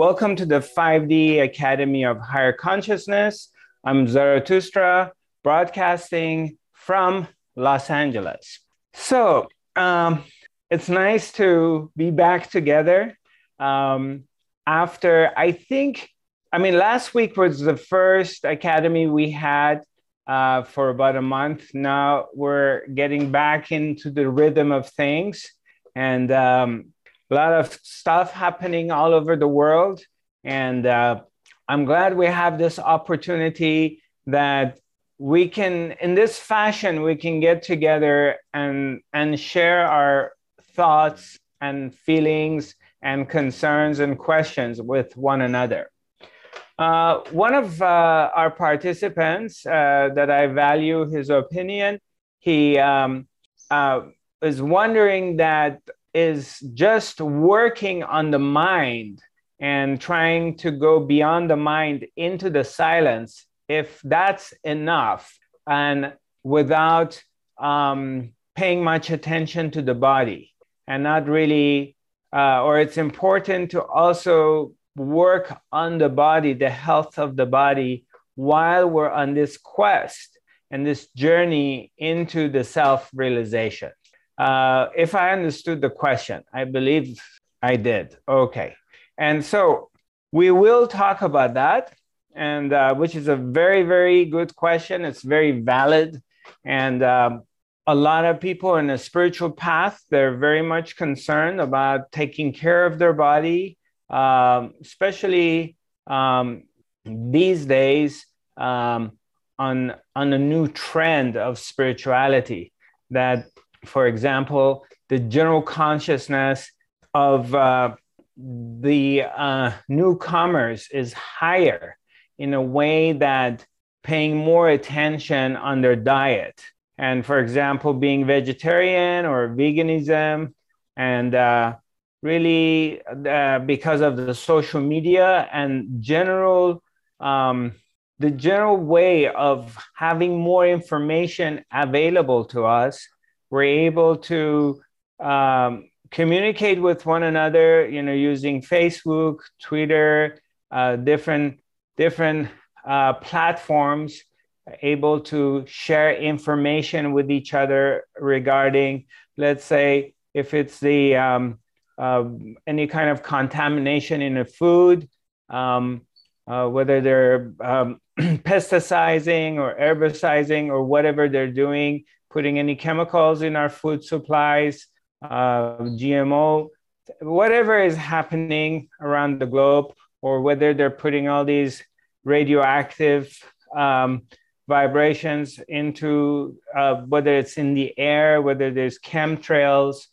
welcome to the 5D Academy of Higher Consciousness. I'm Zarathustra, broadcasting from Los Angeles. So, um, it's nice to be back together um, after, I think, I mean, last week was the first academy we had uh, for about a month. Now we're getting back into the rhythm of things. And um, a lot of stuff happening all over the world. And uh, I'm glad we have this opportunity that we can, in this fashion, we can get together and, and share our thoughts and feelings and concerns and questions with one another. Uh, one of uh, our participants uh, that I value his opinion, he um, uh, is wondering that is just working on the mind and trying to go beyond the mind into the silence, if that's enough, and without um, paying much attention to the body, and not really, uh, or it's important to also work on the body, the health of the body, while we're on this quest and this journey into the self realization. Uh, if I understood the question, I believe I did. Okay. And so we will talk about that, and uh, which is a very, very good question. It's very valid. And um, a lot of people in a spiritual path, they're very much concerned about taking care of their body, um, especially um, these days um, on, on a new trend of spirituality that for example, the general consciousness of uh, the uh, newcomers is higher in a way that paying more attention on their diet. And for example, being vegetarian or veganism, and uh, really uh, because of the social media and general um, the general way of having more information available to us we're able to um, communicate with one another you know using facebook twitter uh, different different uh, platforms able to share information with each other regarding let's say if it's the um, uh, any kind of contamination in a food um, uh, whether they're um, or herbiciding or whatever they're doing putting any chemicals in our food supplies, uh, GMO, whatever is happening around the globe, or whether they're putting all these radioactive um, vibrations into uh, whether it's in the air, whether there's chemtrails.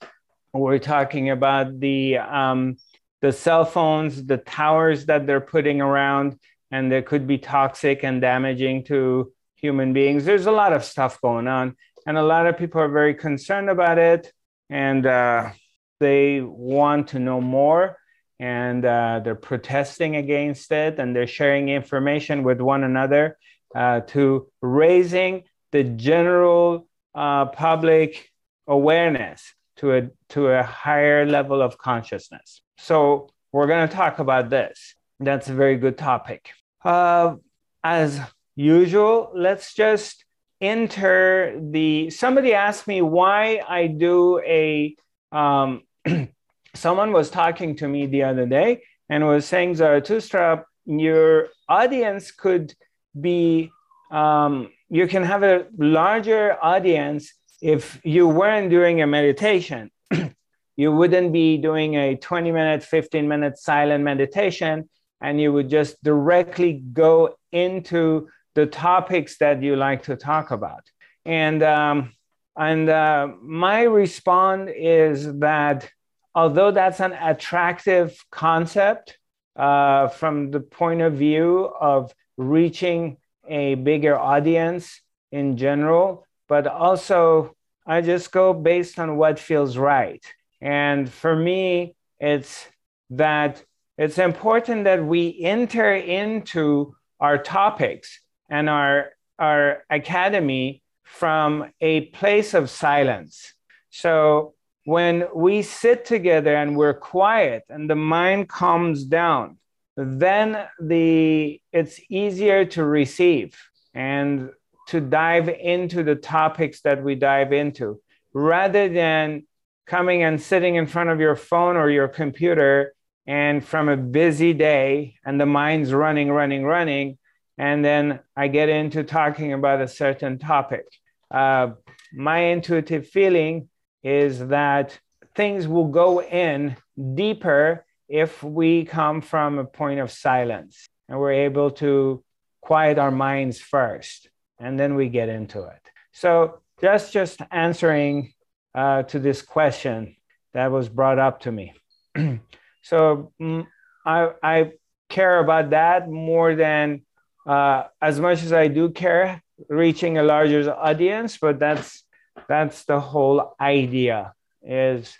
We're talking about the um, the cell phones, the towers that they're putting around, and they could be toxic and damaging to human beings. There's a lot of stuff going on and a lot of people are very concerned about it and uh, they want to know more and uh, they're protesting against it and they're sharing information with one another uh, to raising the general uh, public awareness to a, to a higher level of consciousness. So we're going to talk about this. That's a very good topic. Uh, as usual, let's just enter the somebody asked me why i do a um, someone was talking to me the other day and was saying zarathustra your audience could be um, you can have a larger audience if you weren't doing a meditation. You wouldn't be doing a 20 minute 15 minute silent meditation and you would just directly go into the topics that you like to talk about. And, um, and uh, my response is that although that's an attractive concept uh, from the point of view of reaching a bigger audience in general, but also I just go based on what feels right. And for me, it's that it's important that we enter into our topics and our, our academy from a place of silence. So when we sit together and we're quiet and the mind calms down, then the it's easier to receive and to dive into the topics that we dive into rather than coming and sitting in front of your phone or your computer and from a busy day and the mind's running running running and then i get into talking about a certain topic. Uh, my intuitive feeling is that things will go in deeper if we come from a point of silence and we're able to quiet our minds first and then we get into it. So just just answering uh, to this question that was brought up to me. So mm, I, I care about that more than uh, as much as i do care reaching a larger audience but that's that's the whole idea is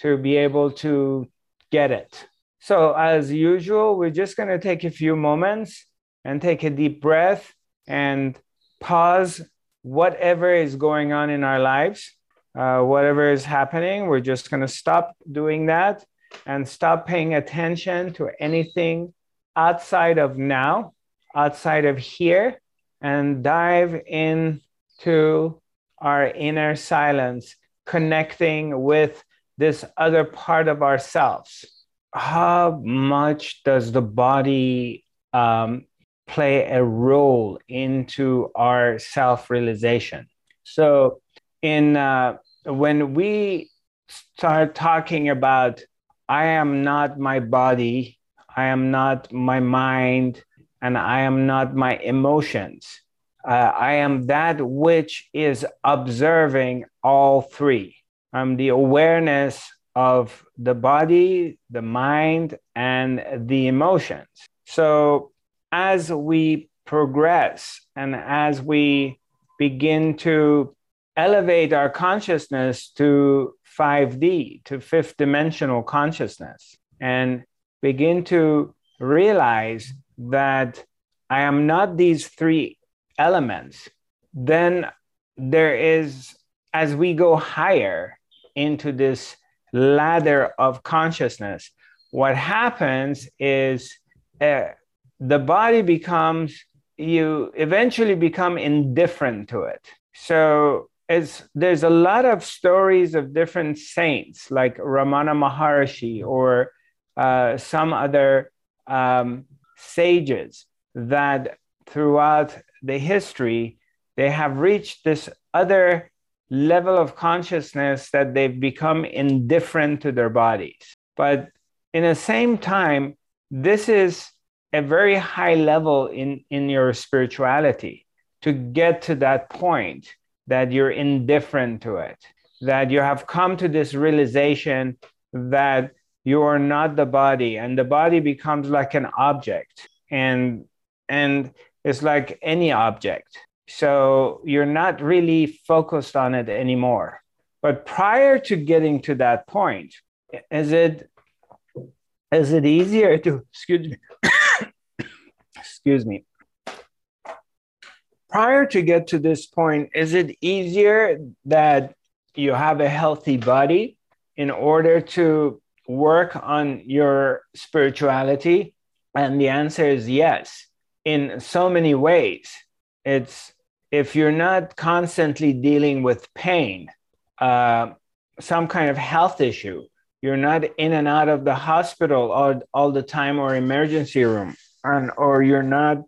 to be able to get it. So as usual we're just going to take a few moments and take a deep breath and pause whatever is going on in our lives. Uh, whatever is happening we're just going to stop doing that and stop paying attention to anything outside of now outside of here and dive into our inner silence, connecting with this other part of ourselves. How much does the body um, play a role into our self realization? So, in uh, when we start talking about, I am not my body, I am not my mind, and I am not my emotions uh, I am that which is observing all three. I'm the awareness of the body, the mind, and the emotions. So as we progress and as we begin to elevate our consciousness to 5D, to fifth dimensional consciousness, and begin to realize that I am not these three elements, then there is, as we go higher into this ladder of consciousness, what happens is uh, the body becomes, you eventually become indifferent to it. So it's, there's a lot of stories of different saints like Ramana Maharshi or uh, some other um, sages that throughout the history, they have reached this other level of consciousness that they've become indifferent to their bodies. But in the same time, this is a very high level in, in your spirituality to get to that point that you're indifferent to it, that you have come to this realization that you are not the body and the body becomes like an object and and it's like any object. So you're not really focused on it anymore. But prior to getting to that point, is it is it easier to excuse me excuse me prior to get to this point is it easier that you have a healthy body in order to work on your spirituality and the answer is yes in so many ways. It's if you're not constantly dealing with pain, uh, some kind of health issue, you're not in and out of the hospital all, all the time or emergency room, and, or you're not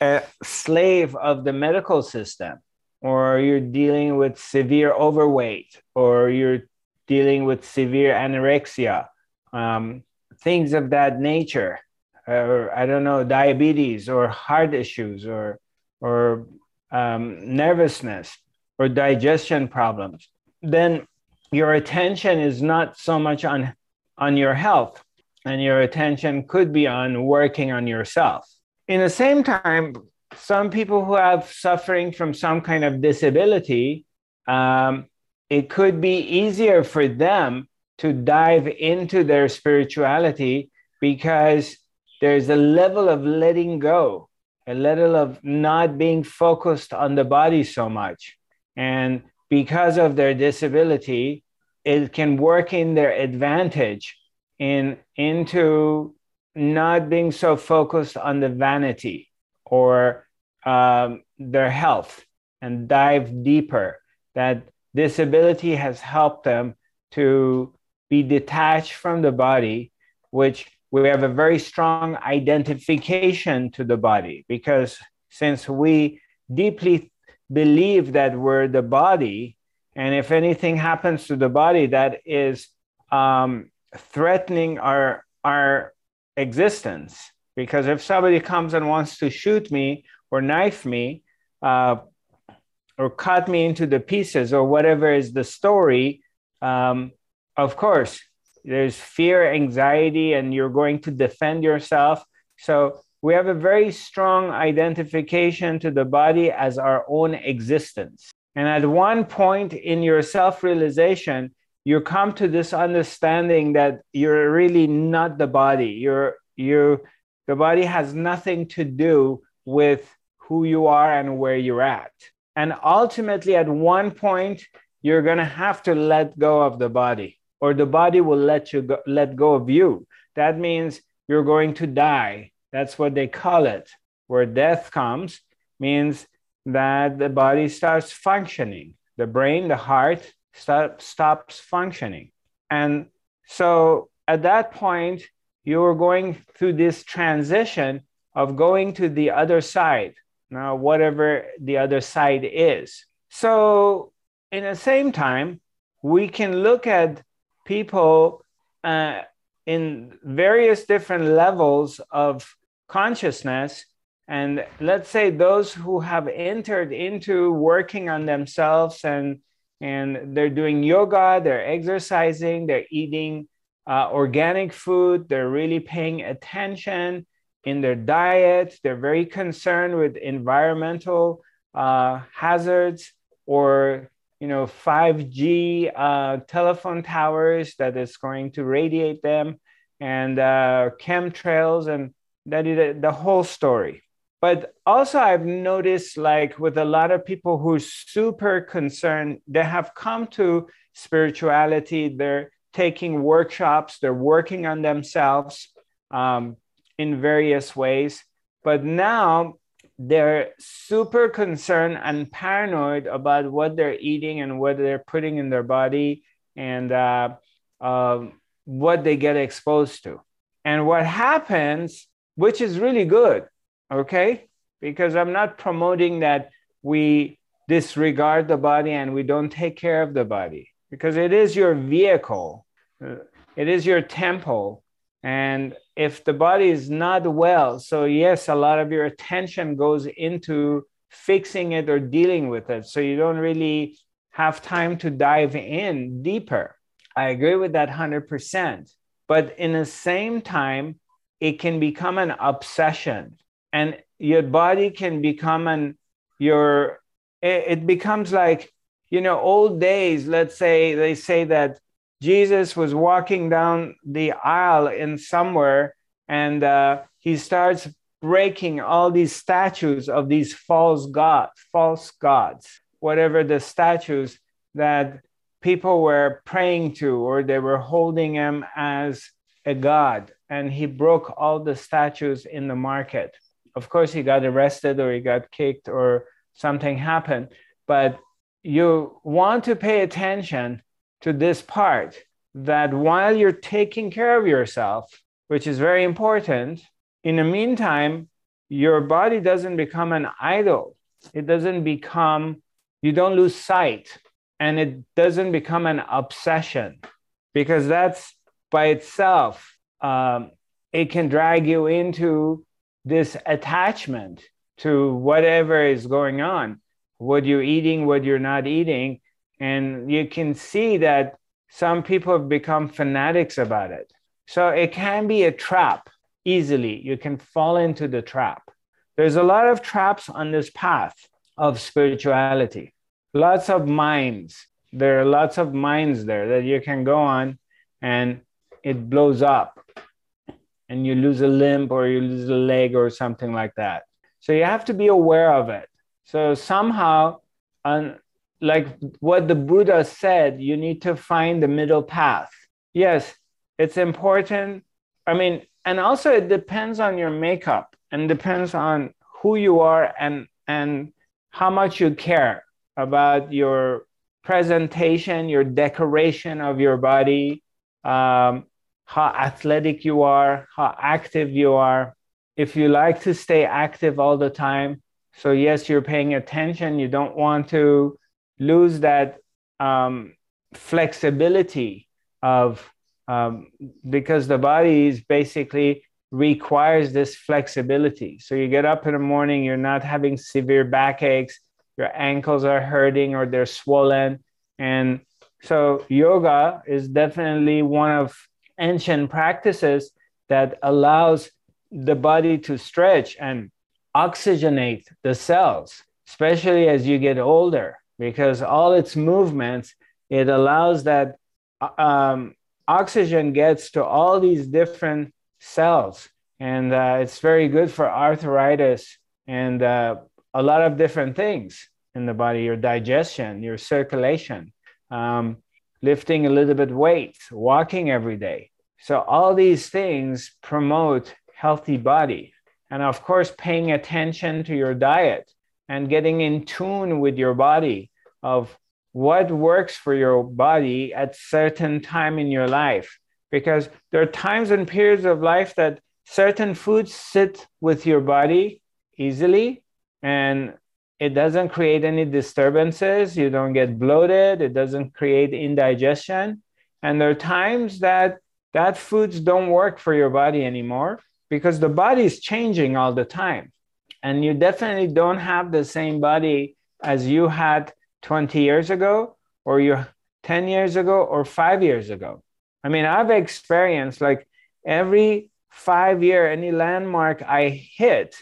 a slave of the medical system, or you're dealing with severe overweight, or you're dealing with severe anorexia, um, things of that nature or I don't know, diabetes or heart issues or or um, nervousness or digestion problems, then your attention is not so much on on your health, and your attention could be on working on yourself. In the same time, some people who have suffering from some kind of disability, um, it could be easier for them to dive into their spirituality because there's a level of letting go, a level of not being focused on the body so much. And because of their disability, it can work in their advantage in into not being so focused on the vanity or um, their health and dive deeper. That disability has helped them to be detached from the body, which we have a very strong identification to the body because since we deeply believe that we're the body, and if anything happens to the body that is um, threatening our our existence, because if somebody comes and wants to shoot me or knife me, uh, or cut me into the pieces or whatever is the story, um, of course, there's fear, anxiety, and you're going to defend yourself. So we have a very strong identification to the body as our own existence. And at one point in your self realization, you come to this understanding that you're really not the body. You're, you, the body has nothing to do with who you are and where you're at. And ultimately, at one point, you're going to have to let go of the body, or the body will let you go, let go of you. That means you're going to die. That's what they call it. Where death comes means that the body starts functioning. The brain, the heart start, stops functioning. And so at that point, you're going through this transition of going to the other side now whatever the other side is. So, in the same time, we can look at people uh, in various different levels of consciousness. And let's say those who have entered into working on themselves and and they're doing yoga, they're exercising, they're eating uh, organic food, they're really paying attention, in their diet. They're very concerned with environmental uh, hazards or you know 5G uh, telephone towers that is going to radiate them and uh, chemtrails and that is the whole story. But also, I've noticed like with a lot of people who are super concerned, they have come to spirituality. They're taking workshops. They're working on themselves. Um, in various ways. But now they're super concerned and paranoid about what they're eating and what they're putting in their body and uh, uh, what they get exposed to. And what happens, which is really good, okay? Because I'm not promoting that we disregard the body and we don't take care of the body, because it is your vehicle, uh, it is your temple. And if the body is not well, so yes, a lot of your attention goes into fixing it or dealing with it. So you don't really have time to dive in deeper. I agree with that 100%. But in the same time, it can become an obsession and your body can become an your it becomes like you know old days let's say they say that Jesus was walking down the aisle in somewhere and uh, he starts breaking all these statues of these false gods, false gods, whatever the statues that people were praying to or they were holding him as a god. And he broke all the statues in the market. Of course, he got arrested or he got kicked or something happened. But you want to pay attention to this part that while you're taking care of yourself, which is very important, in the meantime, your body doesn't become an idol. It doesn't become, you don't lose sight, and it doesn't become an obsession because that's by itself, um, it can drag you into this attachment to whatever is going on, what you're eating, what you're not eating and you can see that some people have become fanatics about it. So it can be a trap easily. You can fall into the trap. There's a lot of traps on this path of spirituality, lots of mines. There are lots of mines there that you can go on and it blows up and you lose a limb or you lose a leg or something like that. So you have to be aware of it. So somehow, on like what the Buddha said, you need to find the middle path. Yes, it's important. I mean, and also it depends on your makeup and depends on who you are and and how much you care about your presentation, your decoration of your body, um, how athletic you are, how active you are. If you like to stay active all the time, so yes, you're paying attention. You don't want to lose that um, flexibility of um, because the body is basically requires this flexibility. So you get up in the morning, you're not having severe backaches, your ankles are hurting or they're swollen. And so yoga is definitely one of ancient practices that allows the body to stretch and oxygenate the cells, especially as you get older, because all its movements, it allows that um, oxygen gets to all these different cells. And uh, it's very good for arthritis and uh, a lot of different things in the body your digestion, your circulation, um, lifting a little bit weight, walking every day. So, all these things promote healthy body. And of course, paying attention to your diet and getting in tune with your body of what works for your body at certain time in your life because there are times and periods of life that certain foods sit with your body easily and it doesn't create any disturbances. You don't get bloated. It doesn't create indigestion. And there are times that that foods don't work for your body anymore because the body is changing all the time. And you definitely don't have the same body as you had 20 years ago, or you 10 years ago, or five years ago. I mean, I've experienced like every five year, any landmark I hit,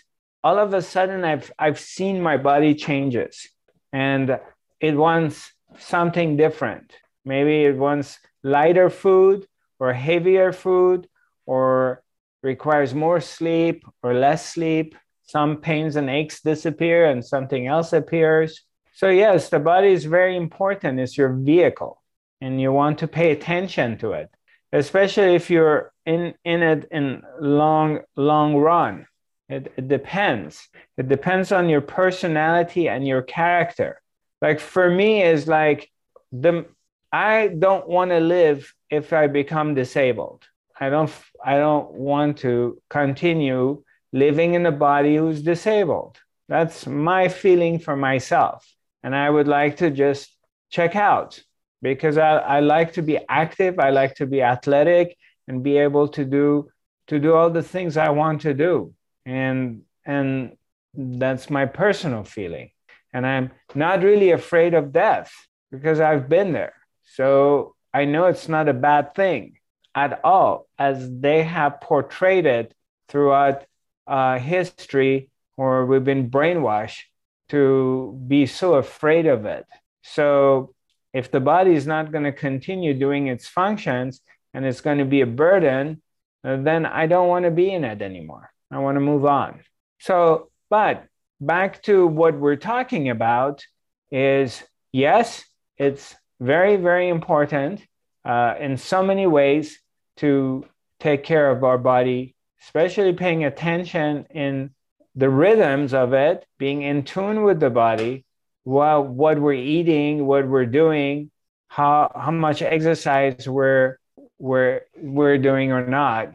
all of a sudden I've I've seen my body changes and it wants something different. Maybe it wants lighter food or heavier food or requires more sleep or less sleep. Some pains and aches disappear and something else appears. So yes, the body is very important. It's your vehicle and you want to pay attention to it, especially if you're in, in it in long, long run. It, it depends. It depends on your personality and your character. Like for me, is like the I don't want to live if I become disabled. I don't I don't want to continue living in a body who's disabled. That's my feeling for myself. And I would like to just check out because I, I like to be active, I like to be athletic and be able to do to do all the things I want to do. And and that's my personal feeling. And I'm not really afraid of death because I've been there. So I know it's not a bad thing at all, as they have portrayed it throughout uh, history, or we've been brainwashed to be so afraid of it. So if the body is not going to continue doing its functions and it's going to be a burden, then I don't want to be in it anymore. I want to move on. So, but back to what we're talking about is yes, it's very, very important uh, in so many ways to take care of our body, especially paying attention in the rhythms of it, being in tune with the body, while what we're eating, what we're doing, how how much exercise we're we're we're doing or not.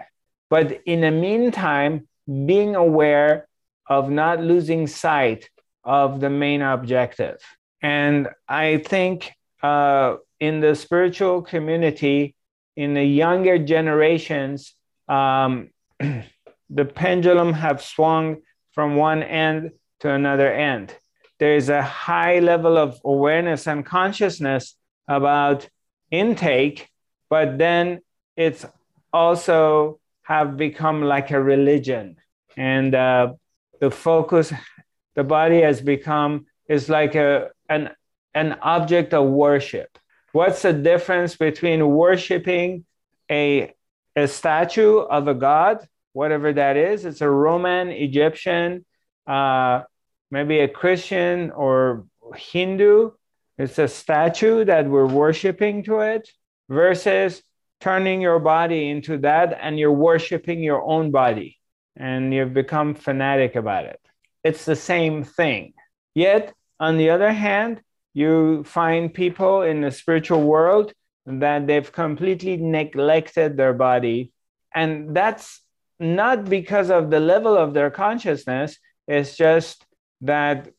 But in the meantime, being aware of not losing sight of the main objective. And I think uh, in the spiritual community, in the younger generations, um, the pendulum have swung from one end to another end. There is a high level of awareness and consciousness about intake, but then it's also have become like a religion. And uh, the focus, the body has become, is like a, an, an object of worship. What's the difference between worshiping a, a statue of a god whatever that is. It's a Roman, Egyptian, uh, maybe a Christian or Hindu. It's a statue that we're worshiping to it versus turning your body into that and you're worshiping your own body and you've become fanatic about it. It's the same thing. Yet, on the other hand, you find people in the spiritual world that they've completely neglected their body. And that's not because of the level of their consciousness, it's just that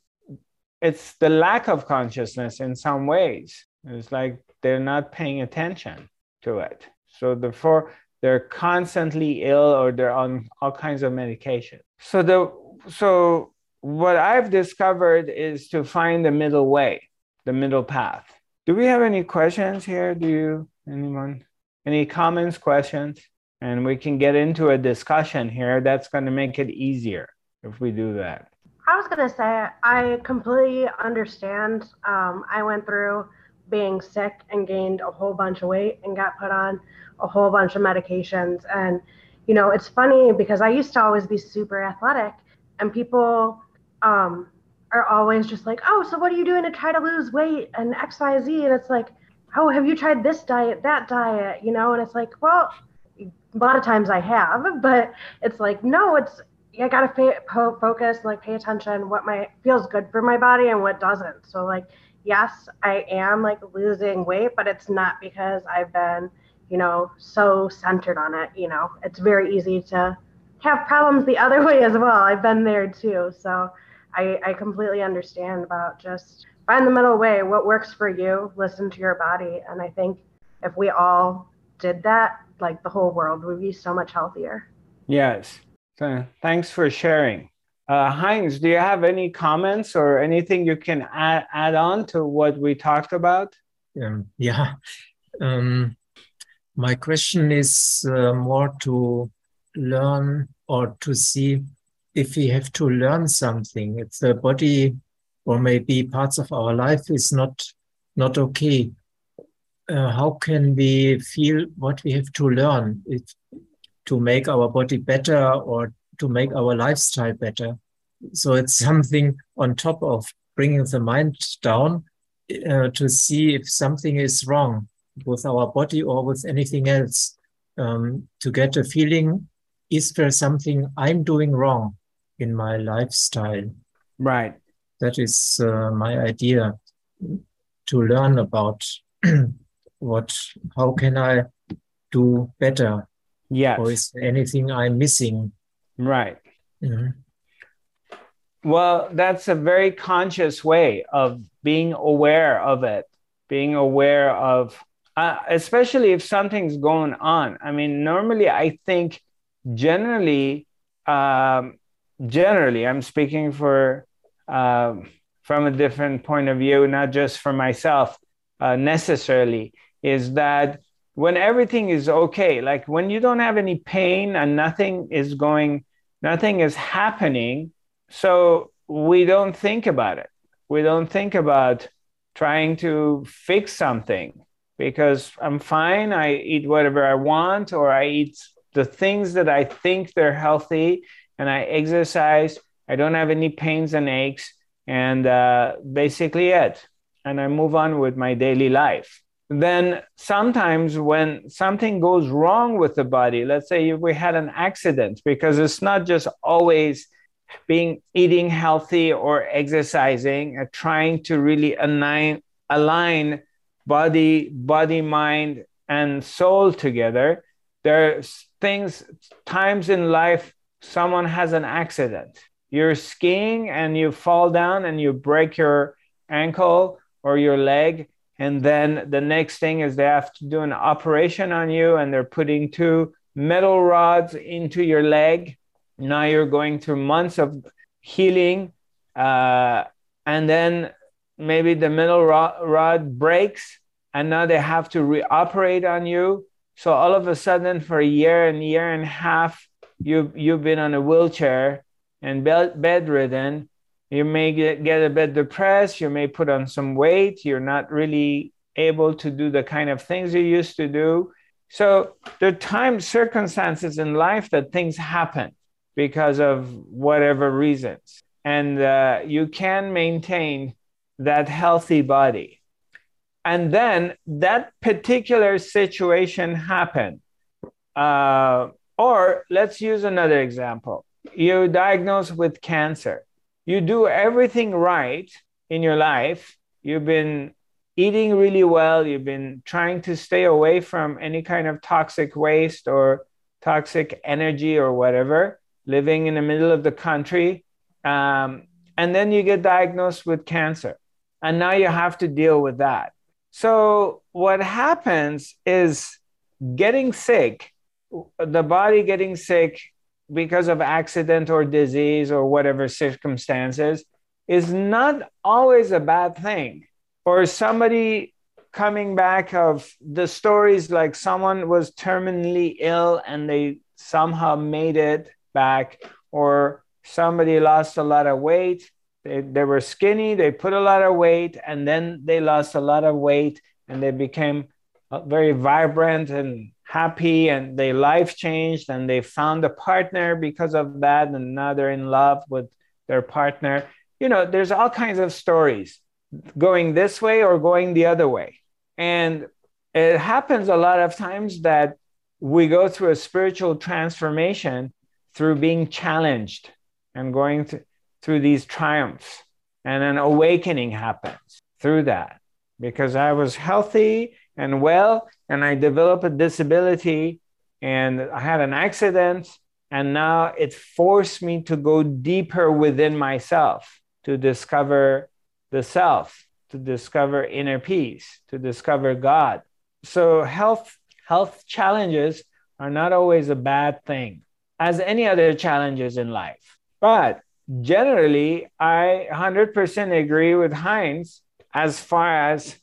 it's the lack of consciousness in some ways. It's like they're not paying attention to it. So therefore, they're constantly ill or they're on all kinds of medication. So the so what I've discovered is to find the middle way, the middle path. Do we have any questions here? Do you anyone? Any comments, questions? And we can get into a discussion here. That's going to make it easier if we do that. I was going to say, I completely understand. Um, I went through being sick and gained a whole bunch of weight and got put on a whole bunch of medications. And, you know, it's funny because I used to always be super athletic, and people um, are always just like, oh, so what are you doing to try to lose weight and X, Y, Z? And it's like, oh, have you tried this diet, that diet, you know? And it's like, well, a lot of times I have, but it's like, no, it's, I gotta fa- po- focus, like pay attention what my feels good for my body and what doesn't. So like, yes, I am like losing weight, but it's not because I've been, you know, so centered on it. You know, it's very easy to have problems the other way as well. I've been there too. So I, I completely understand about just find the middle way, what works for you, listen to your body. And I think if we all did that, like the whole world would be so much healthier. Yes. So thanks for sharing. Uh, Heinz, do you have any comments or anything you can add, add on to what we talked about? Um, yeah. Um, my question is uh, more to learn or to see if we have to learn something, if the body or maybe parts of our life is not not okay. Uh, how can we feel what we have to learn if, to make our body better or to make our lifestyle better. So it's something on top of bringing the mind down uh, to see if something is wrong with our body or with anything else. Um, to get a feeling, is there something I'm doing wrong in my lifestyle? Right. That is uh, my idea to learn about what, how can I do better? Yes. Or is there anything I'm missing? Right. Mm-hmm. Well, that's a very conscious way of being aware of it, being aware of, uh, especially if something's going on. I mean, normally I think generally, um, generally, I'm speaking for um, from a different point of view, not just for myself uh, necessarily, is that when everything is okay, like when you don't have any pain and nothing is going nothing is happening. So we don't think about it. We don't think about trying to fix something because I'm fine. I eat whatever I want, or I eat the things that I think they're healthy, and I exercise. I don't have any pains and aches, and uh, basically it. And I move on with my daily life then sometimes when something goes wrong with the body, let's say we had an accident, because it's not just always being eating healthy or exercising, uh, trying to really align, align body, body, mind, and soul together. There's things, times in life, someone has an accident. You're skiing and you fall down and you break your ankle or your leg and then the next thing is they have to do an operation on you and they're putting two metal rods into your leg. Now you're going through months of healing. Uh, and then maybe the metal rod, rod breaks and now they have to reoperate on you. So all of a sudden, for a year and year and a half, you you've been on a wheelchair and bed, bedridden, you may get, get a bit depressed you may put on some weight you're not really able to do the kind of things you used to do. So there are times circumstances in life that things happen because of whatever reasons. And uh, you can maintain that healthy body. And then that particular situation happened. Uh, or let's use another example. You're diagnosed with cancer. You do everything right in your life. You've been eating really well. You've been trying to stay away from any kind of toxic waste or toxic energy or whatever, living in the middle of the country. Um, and then you get diagnosed with cancer. And now you have to deal with that. So, what happens is getting sick, the body getting sick because of accident or disease or whatever circumstances, is not always a bad thing. Or somebody coming back of the stories like someone was terminally ill and they somehow made it back, or somebody lost a lot of weight they, they were skinny, they put a lot of weight, and then they lost a lot of weight and they became uh, very vibrant and happy and their life changed and they found a partner because of that and now they're in love with their partner. You know there's all kinds of stories going this way or going the other way. And it happens a lot of times that we go through a spiritual transformation through being challenged and going to, through these triumphs. And an awakening happens through that. Because I was healthy and well, and I developed a disability and I had an accident. And now it forced me to go deeper within myself to discover the self, to discover inner peace, to discover God. So health health challenges are not always a bad thing, as any other challenges in life. But generally, I 100% agree with Heinz as far as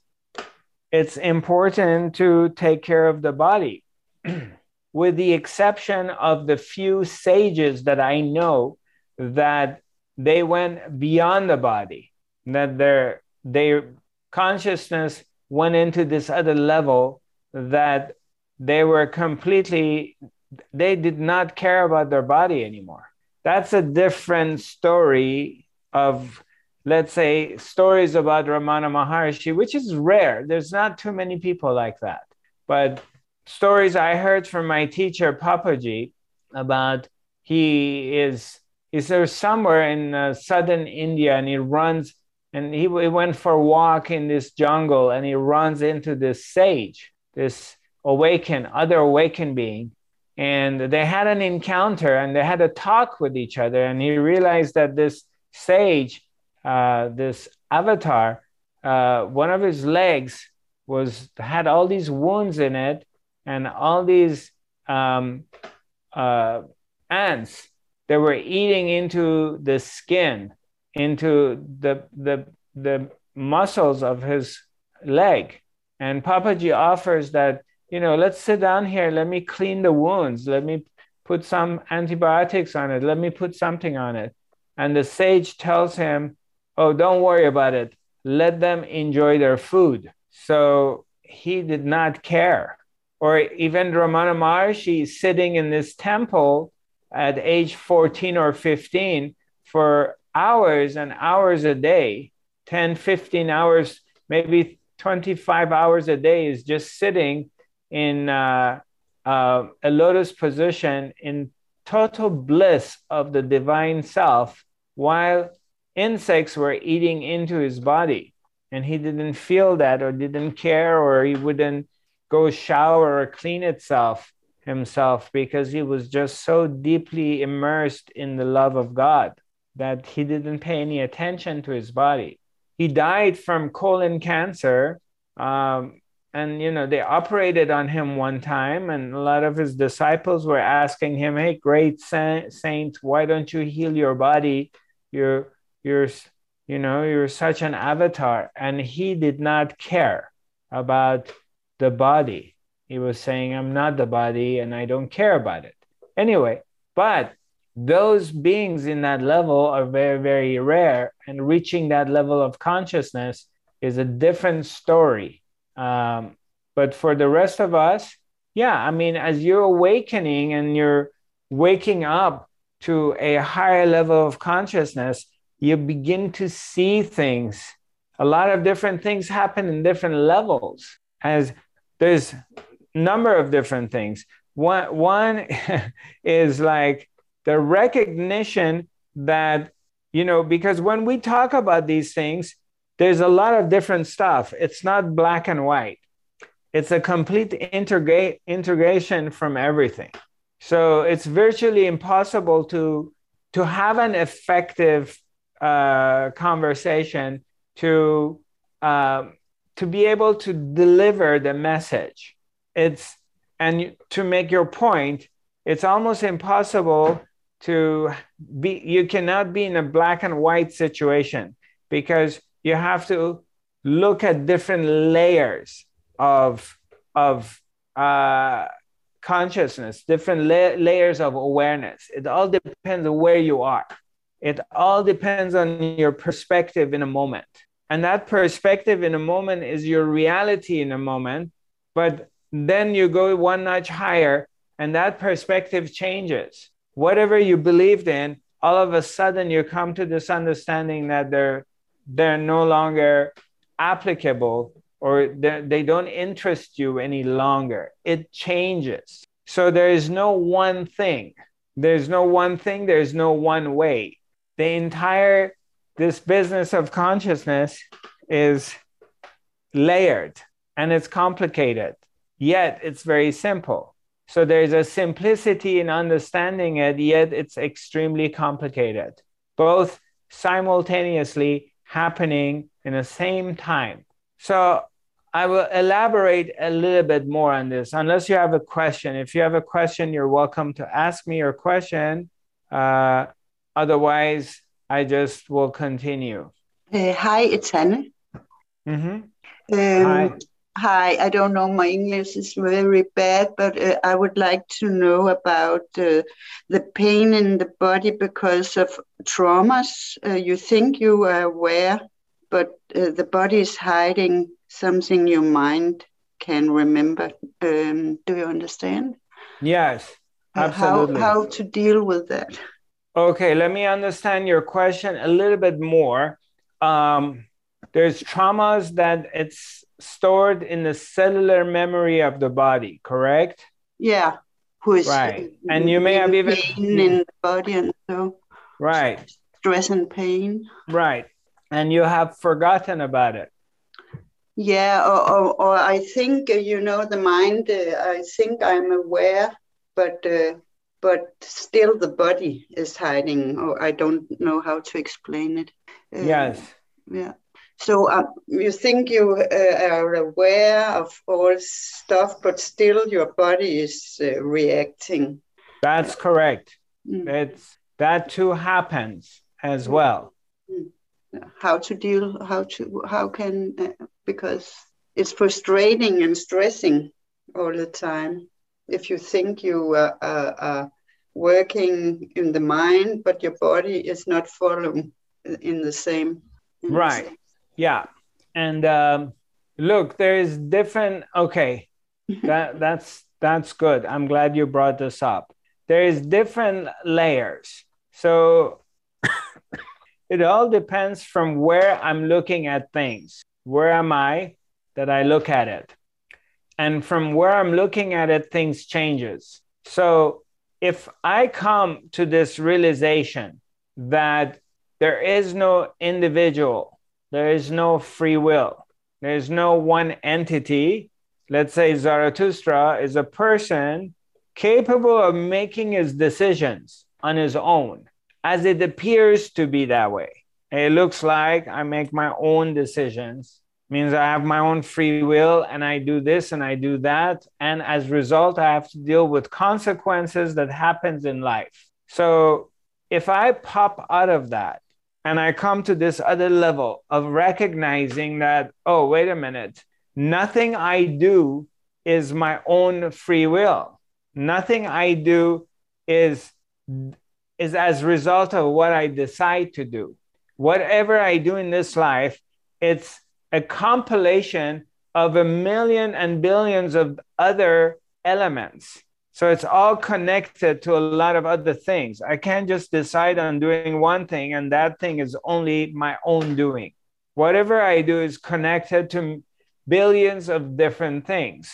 it's important to take care of the body. with the exception of the few sages that I know that they went beyond the body, that their, their consciousness went into this other level that they were completely, they did not care about their body anymore that's a different story of let's say stories about ramana maharshi which is rare. There's not too many people like that. But stories i heard from my teacher papaji about he is is there somewhere in uh, southern india and he runs and he, he went for a walk in this jungle and he runs into this sage this awakened other awakened being. And they had an encounter and they had a talk with each other and he realized that this sage uh, this avatar uh, one of his legs was had all these wounds in it and all these um, uh, ants that were eating into the skin into the the the muscles of his leg and papaji offers that you know, let's sit down here. Let me clean the wounds. Let me put some antibiotics on it. Let me put something on it. And the sage tells him, Oh, don't worry about it. Let them enjoy their food. So he did not care. Or even Ramana Maharshi sitting in this temple at age 14 or 15 for hours and hours a day, 10, 15 hours, maybe 25 hours a day is just sitting in uh, uh, a lotus position in total bliss of the divine self while insects were eating into his body and he didn't feel that or didn't care or he wouldn't go shower or clean itself himself because he was just so deeply immersed in the love of god that he didn't pay any attention to his body. He died from colon cancer um, and you know they operated on him one time and a lot of his disciples were asking him hey great saint why don't you heal your body? You're you're you know you're such an avatar and he did not care about the body. He was saying i'm not the body and i don't care about it. Anyway but those beings in that level are very very rare and reaching that level of consciousness is a different story. Um, but for the rest of us, yeah, I mean, as you're awakening and you're waking up to a higher level of consciousness, you begin to see things. A lot of different things happen in different levels as there's number of different things. One one is like the recognition that you know because when we talk about these things there's a lot of different stuff. It's not black and white. It's a complete integrate integration from everything. So it's virtually impossible to to have an effective uh, conversation to um, to be able to deliver the message. It's and to make your point it's almost impossible to be you cannot be in a black and white situation because you have to look at different layers of of uh, consciousness different la- layers of awareness. It all depends on where you are it all depends on your perspective in a moment. And that perspective in a moment is your reality in a moment but then you go one notch higher and that perspective changes. Whatever you believed in all of a sudden you come to this understanding that they're they're no longer applicable or they don't interest you any longer. It changes. So there is no one thing. There's no one thing. There's no one way the entire this business of consciousness is layered and it's complicated, yet it's very simple. So there's a simplicity in understanding it, yet it's extremely complicated, both simultaneously happening in the same time. So I will elaborate a little bit more on this, unless you have a question. If you have a question, you're welcome to ask me your question. Uh, otherwise, I just will continue. Uh, hi, it's Anne. Mm-hmm. Um, hi. Hi, I don't know, my English is very bad, but uh, I would like to know about uh, the pain in the body because of traumas. Uh, you think you are aware, but uh, the body is hiding something your mind can remember. Um, do you understand? Yes, absolutely. how, how to deal with that? Okay, let me understand your question a little bit more. Um, there's traumas that it's stored in the cellular memory of the body, correct? Yeah. Who is right? And you may have even pain in the body and so. Right. Stress and pain. Right. And you have forgotten about it. Yeah, or, or, or I think, uh, you know, the mind, uh, I think I'm aware, but uh, but still the body is hiding or i don't know how to explain it. Uh, yes. yeah. So uh, you think you uh, are aware of all stuff but still your body is uh, reacting. That's correct. Mm. it's that too happens as mm. well. Mm. how to deal how to how can uh, because it's frustrating and stressing all the time if you think you are, are, are, working in the mind, but your body is not following in the same. In right. The same. Yeah. And um, look, there is different. Okay, that that's that's good. I'm glad you brought this up. There is different layers. So it all depends from where I'm looking at things. Where am I that I look at it? And from where i'm looking at it things changes. So if i come to this realization that there is no individual there is no free will there is no one entity let's say zarathustra is a person capable of making his decisions on his own as it appears to be that way. It looks like i make my own decisions means I have my own free will and I do this and I do that. And as a result, I have to deal with consequences that happens in life. So if I pop out of that and I come to this other level of recognizing that, oh, wait a minute, nothing I do is my own free will. Nothing I do is, is as a result of what I decide to do. Whatever I do in this life, it's a compilation of a million and billions of other elements. So it's all connected to a lot of other things. I can't just decide on doing one thing and that thing is only my own doing. whatever I do is connected to billions of different things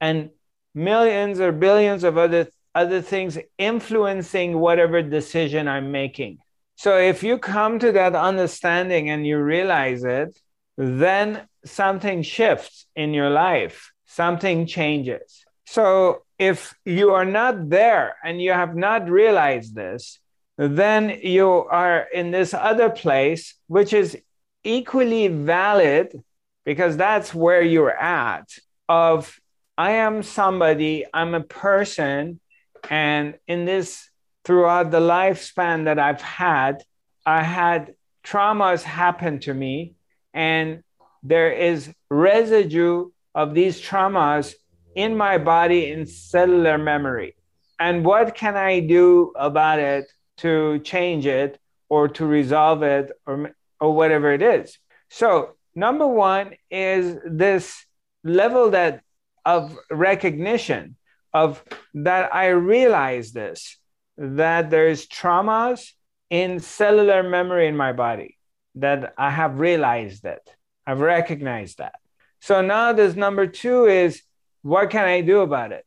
and millions or billions of other other things influencing whatever decision I'm making. So if you come to that understanding and you realize it, then something shifts in your life, something changes. So if you are not there and you have not realized this, then you are in this other place, which is equally valid because that's where you're at of I am somebody, I'm a person, and in this throughout the lifespan that I've had, I had traumas happen to me, and there is residue of these traumas in my body in cellular memory. And what can I do about it to change it or to resolve it or, or whatever it is? So, number one is this level that of recognition of that I realize this, that there's traumas in cellular memory in my body, that I have realized it. I've recognized that. So now this number two is what can I do about it?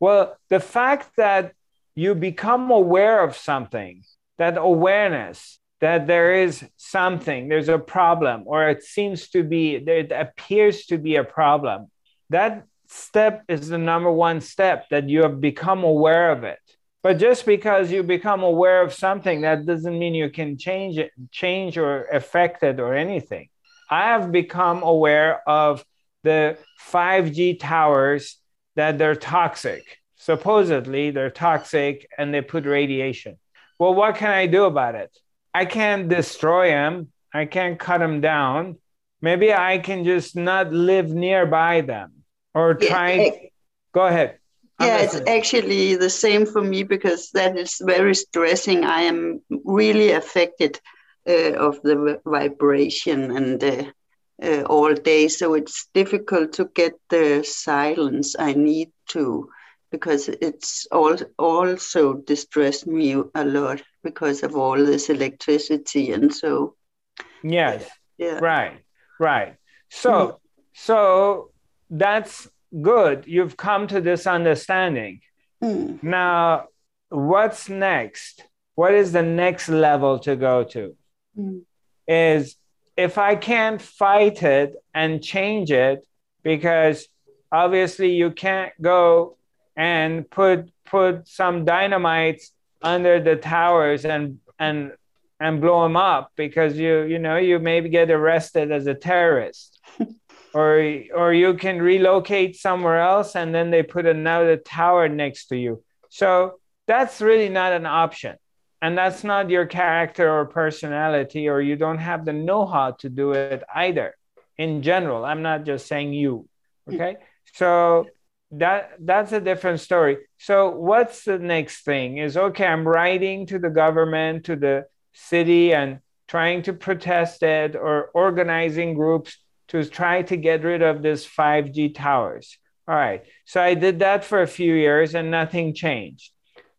Well, the fact that you become aware of something, that awareness that there is something, there's a problem, or it seems to be, it appears to be a problem, that step is the number one step that you have become aware of it. But just because you become aware of something, that doesn't mean you can change it, change or affect it or anything. I have become aware of the 5G towers that they're toxic. Supposedly, they're toxic and they put radiation. Well, what can I do about it? I can't destroy them, I can't cut them down. Maybe I can just not live nearby them or try. Yeah, Go ahead. Yeah, it's actually the same for me because that is very stressing. I am really affected uh, of the vibration and uh, uh, all day. So it's difficult to get the silence I need to because it's all, also distressed me a lot because of all this electricity and so. Yes. Yeah. Right. Right. So mm. so that's good. You've come to this understanding. Mm. Now, what's next? What is the next level to go to? Mm. Is if I can't fight it and change it, because obviously you can't go and put put some dynamites under the towers and and and blow them up because you you know you maybe get arrested as a terrorist or or you can relocate somewhere else and then they put another tower next to you. So that's really not an option. And that's not your character or personality or you don't have the know-how to do it either in general. I'm not just saying you okay? So that that's a different story. So what's the next thing is okay i'm writing to the government to the city and trying to protest it or organizing groups to try to get rid of this 5g towers all right so i did that for a few years and nothing changed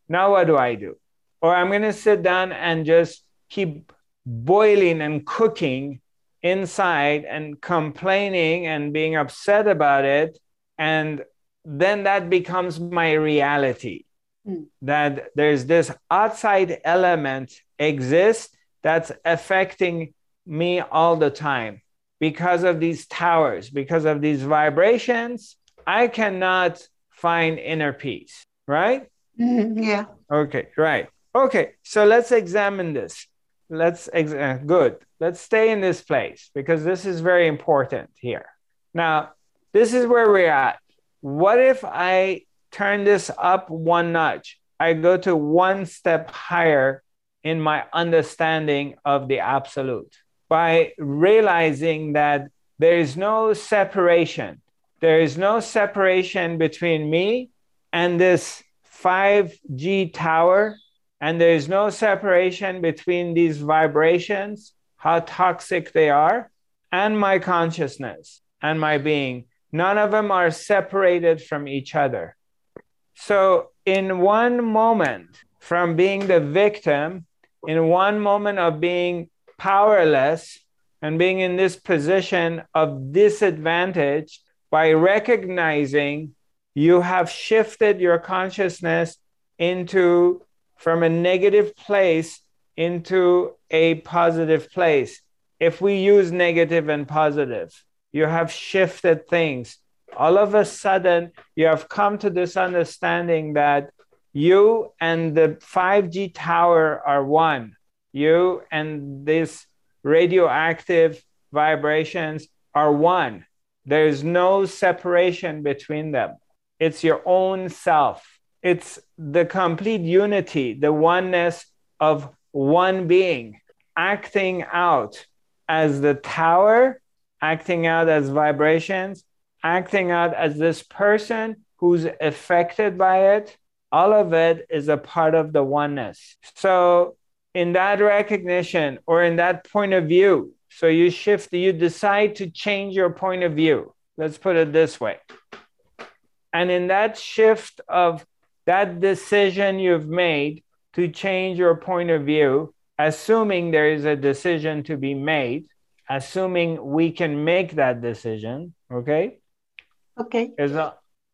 now what do i do or I'm going to sit down and just keep boiling and cooking inside and complaining and being upset about it. And then that becomes my reality mm. that there's this outside element exists that's affecting me all the time because of these towers, because of these vibrations. I cannot find inner peace, right? Mm-hmm. Yeah. Okay, right. Okay, so let's examine this. Let's ex- uh, good. Let's stay in this place because this is very important here. Now, this is where we're at. What if I turn this up one notch? I go to one step higher in my understanding of the absolute by realizing that there is no separation. There is no separation between me and this 5G tower and there is no separation between these vibrations, how toxic they are, and my consciousness and my being. None of them are separated from each other. So, in one moment, from being the victim, in one moment of being powerless, and being in this position of disadvantage by recognizing you have shifted your consciousness into from a negative place into a positive place. If we use negative and positive, you have shifted things. All of a sudden, you have come to this understanding that you and the 5G tower are one. You and these radioactive vibrations are one. There's no separation between them. It's your own self. It's the complete unity, the oneness of one being acting out as the tower, acting out as vibrations, acting out as this person who's affected by it. All of it is a part of the oneness. So, in that recognition or in that point of view, so you shift, you decide to change your point of view. Let's put it this way. And in that shift of that decision you've made to change your point of view, assuming there is a decision to be made, assuming we can make that decision, okay? Okay. Is,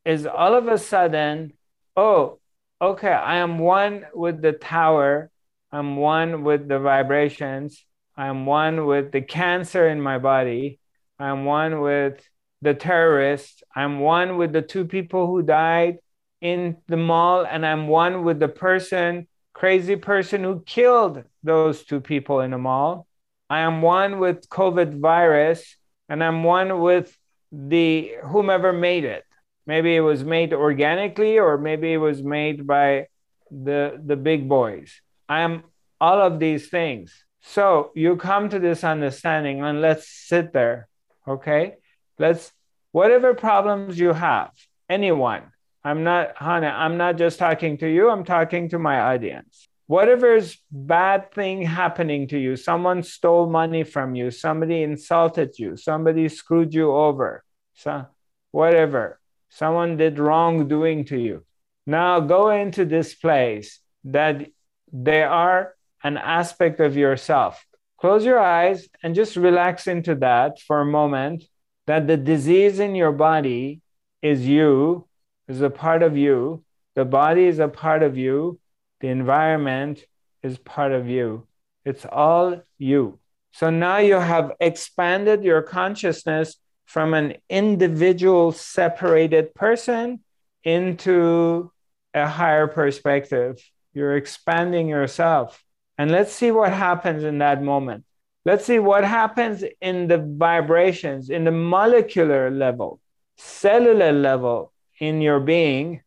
is all of a sudden, oh, okay, I am one with the tower, I'm one with the vibrations, I'm one with the cancer in my body, I'm one with the terrorists, I'm one with the two people who died in the mall, and I'm one with the person, crazy person who killed those two people in the mall. I am one with COVID virus, and I'm one with the whomever made it. Maybe it was made organically, or maybe it was made by the the big boys. I am all of these things. So you come to this understanding, and let's sit there, okay? Let's whatever problems you have, anyone. I'm not, Hannah, I'm not just talking to you, I'm talking to my audience whatever's bad thing happening to you someone stole money from you somebody insulted you somebody screwed you over so whatever someone did wrongdoing to you now go into this place that they are an aspect of yourself close your eyes and just relax into that for a moment that the disease in your body is you is a part of you the body is a part of you the environment is part of you. It's all you. So now you have expanded your consciousness from an individual separated person into a higher perspective. You're expanding yourself. And let's see what happens in that moment. Let's see what happens in the vibrations, in the molecular level, cellular level in your being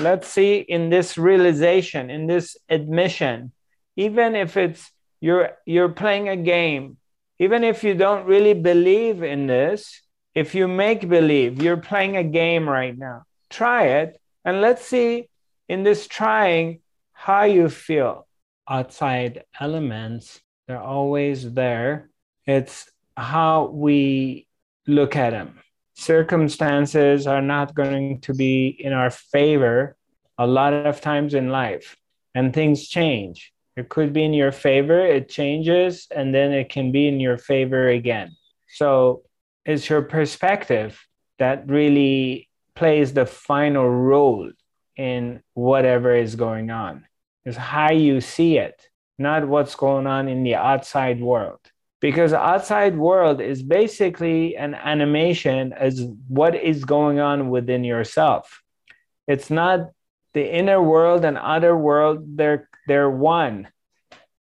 let's see in this realization in this admission even if it's you're you're playing a game even if you don't really believe in this if you make believe you're playing a game right now try it and let's see in this trying how you feel? Outside elements they're always there. It's how we look at them circumstances are not going to be in our favor a lot of times in life and things change. It could be in your favor it changes and then it can be in your favor again. So it's your perspective that really plays the final role in whatever is going on. Is how you see it not what's going on in the outside world. Because outside world is basically an animation as what is going on within yourself. It's not the inner world and outer world they're they're one.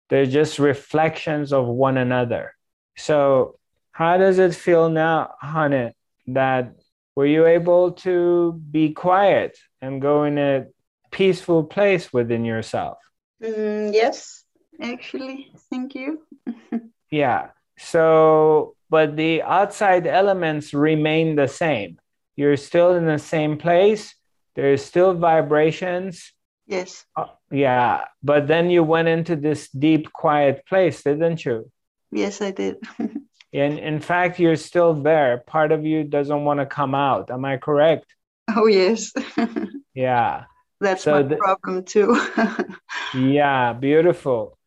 They're just reflections of one another. So how does it feel now honey that were you able to be quiet and go in a peaceful place within yourself mm, yes actually thank you Yeah. So, but the outside elements remain the same. You're still in the same place. There's still vibrations. Yes. Uh, yeah. But then you went into this deep, quiet place, didn't you? Yes, I did. and in fact, you're still there. Part of you doesn't want to come out. Am I correct? Oh, yes. yeah. That's so my the, problem too. yeah, beautiful.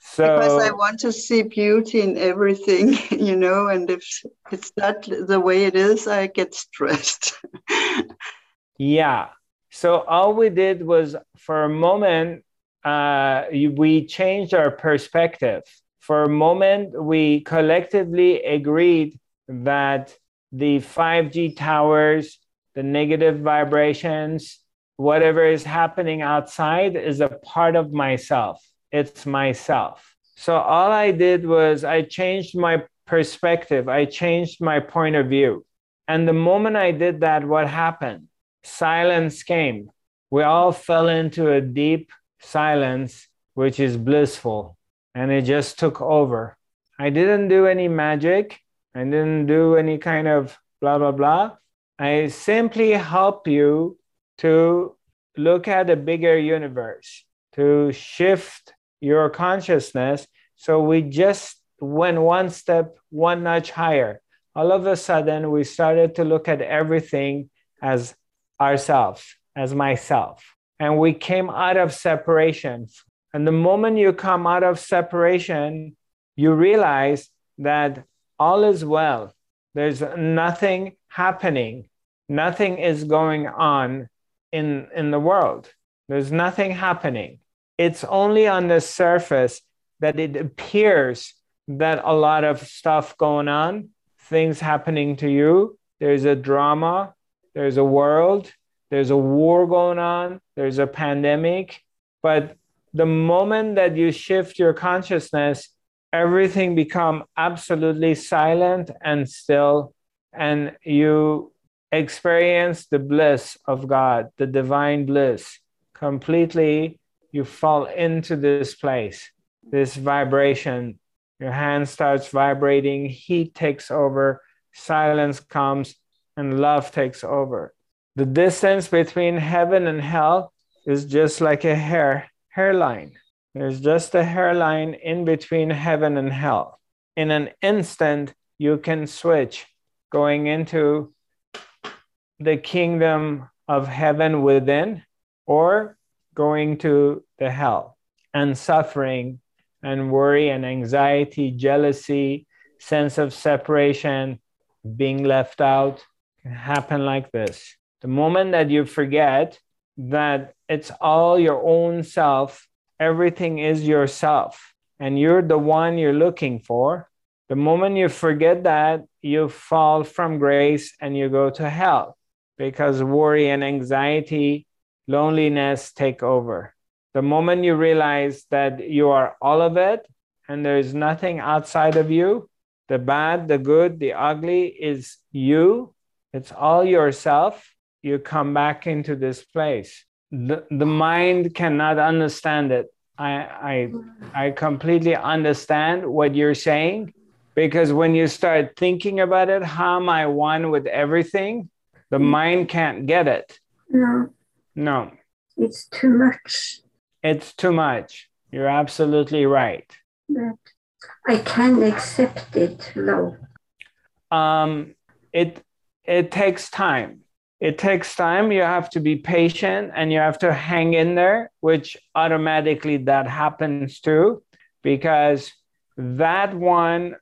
So because I want to see beauty in everything, you know, and if it's not the way it is, I get stressed. yeah. So all we did was for a moment, uh, we changed our perspective. For a moment, we collectively agreed that the 5G towers, the negative vibrations, whatever is happening outside is a part of myself. It's myself. So all I did was I changed my perspective, I changed my point of view. And the moment I did that, what happened? Silence came. We all fell into a deep silence, which is blissful, and it just took over. I didn't do any magic. I didn't do any kind of blah, blah, blah. I simply help you to look at a bigger universe, to shift your consciousness. So we just went one step, one notch higher. All of a sudden, we started to look at everything as ourselves, as myself. And we came out of separation. And the moment you come out of separation, you realize that all is well. There's nothing happening, nothing is going on in, in the world. There's nothing happening. It's only on the surface that it appears that a lot of stuff going on, things happening to you. There's a drama, there's a world, there's a war going on, there's a pandemic. But the moment that you shift your consciousness, everything become absolutely silent and still, and you experience the bliss of God, the divine bliss. Completely, you fall into this place, this vibration. Your hand starts vibrating, heat takes over, silence comes, and love takes over. The distance between heaven and hell is just like a hair hairline. There's just a hairline in between heaven and hell. In an instant, you can switch going into the kingdom of heaven within or going to the hell and suffering and worry and anxiety, jealousy, sense of separation, being left out can happen like this. The moment that you forget that it's all your own self, everything is yourself, and you're the one you're looking for, the moment you forget that, you fall from grace and you go to hell because worry and anxiety, loneliness take over. The moment you realize that you are all of it and there is nothing outside of you, the bad, the good, the ugly is you, it's all yourself, you come back into this place. The, the mind cannot understand it. I, I, I completely understand what you're saying because when you start thinking about it, how am I one with everything? The mind can't get it. No. No. It's too much. It's too much. You're absolutely right. But I can accept it, though. Um, it it takes time. It takes time. You have to be patient and you have to hang in there, which automatically that happens too, because that one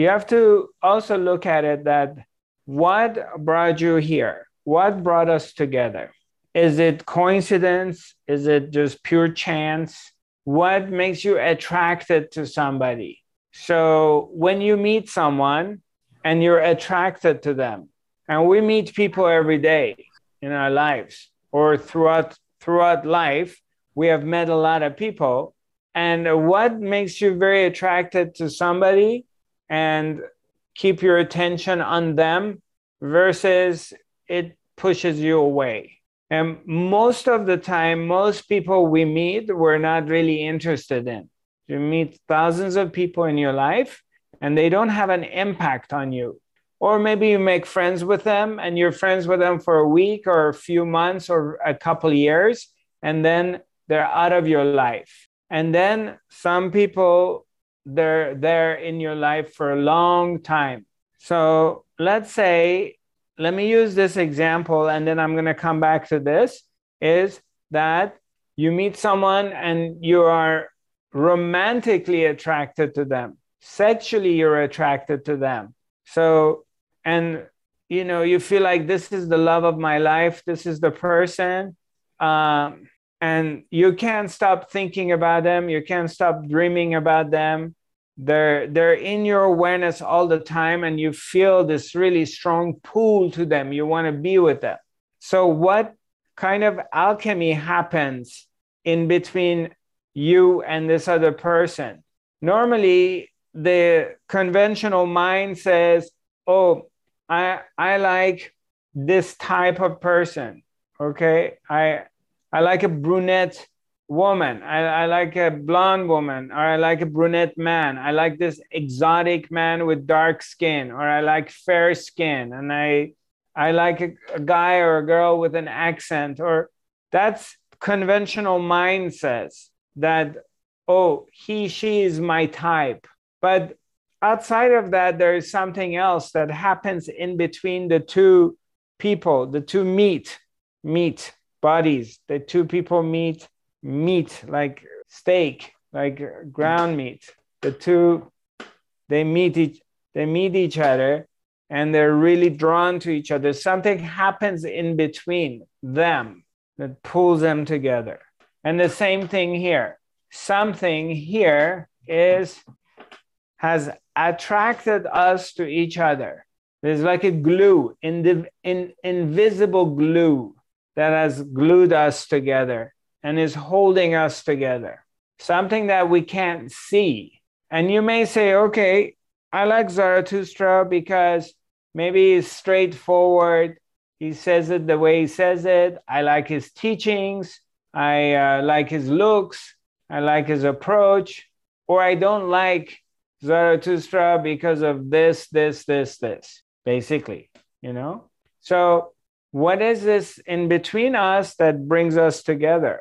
you have to also look at it that what brought you here? What brought us together? Is it coincidence? Is it just pure chance? What makes you attracted to somebody? So when you meet someone and you're attracted to them, and we meet people every day in our lives or throughout throughout life, we have met a lot of people. And what makes you very attracted to somebody and keep your attention on them versus it pushes you away. And most of the time, most people we meet, we're not really interested in. You meet thousands of people in your life and they don't have an impact on you. Or maybe you make friends with them and you're friends with them for a week or a few months or a couple years, and then they're out of your life. And then some people they're there in your life for a long time. So let's say, let me use this example and then I'm going to come back to this is that you meet someone and you are romantically attracted to them sexually you're attracted to them so and you know you feel like this is the love of my life this is the person um, and you can't stop thinking about them you can't stop dreaming about them they're they're in your awareness all the time and you feel this really strong pull to them. You want to be with them. So what kind of alchemy happens in between you and this other person? Normally the conventional mind says oh i i like this type of person okay? I i like a brunette woman. I, I like a blonde woman, or I like a brunette man. I like this exotic man with dark skin, or I like fair skin, and I I like a, a guy or a girl with an accent, or that's conventional mindsets that oh he she is my type but outside of that there is something else that happens in between the two people the two meet meet bodies the two people meet meat like steak like ground meat. The two they meet each they meet each other and they're really drawn to each other. Something happens in between them that pulls them together. And the same thing here. Something here is has attracted us to each other. There's like a glue in the in, invisible glue that has glued us together and is holding us together, something that we can't see. And you may say, okay, I like Zarathustra because maybe he's straightforward. He says it the way he says it. I like his teachings. I uh, like his looks. I like his approach. Or I don't like Zarathustra because of this, this, this, this, basically, you know? So, what is this in between us that brings us together?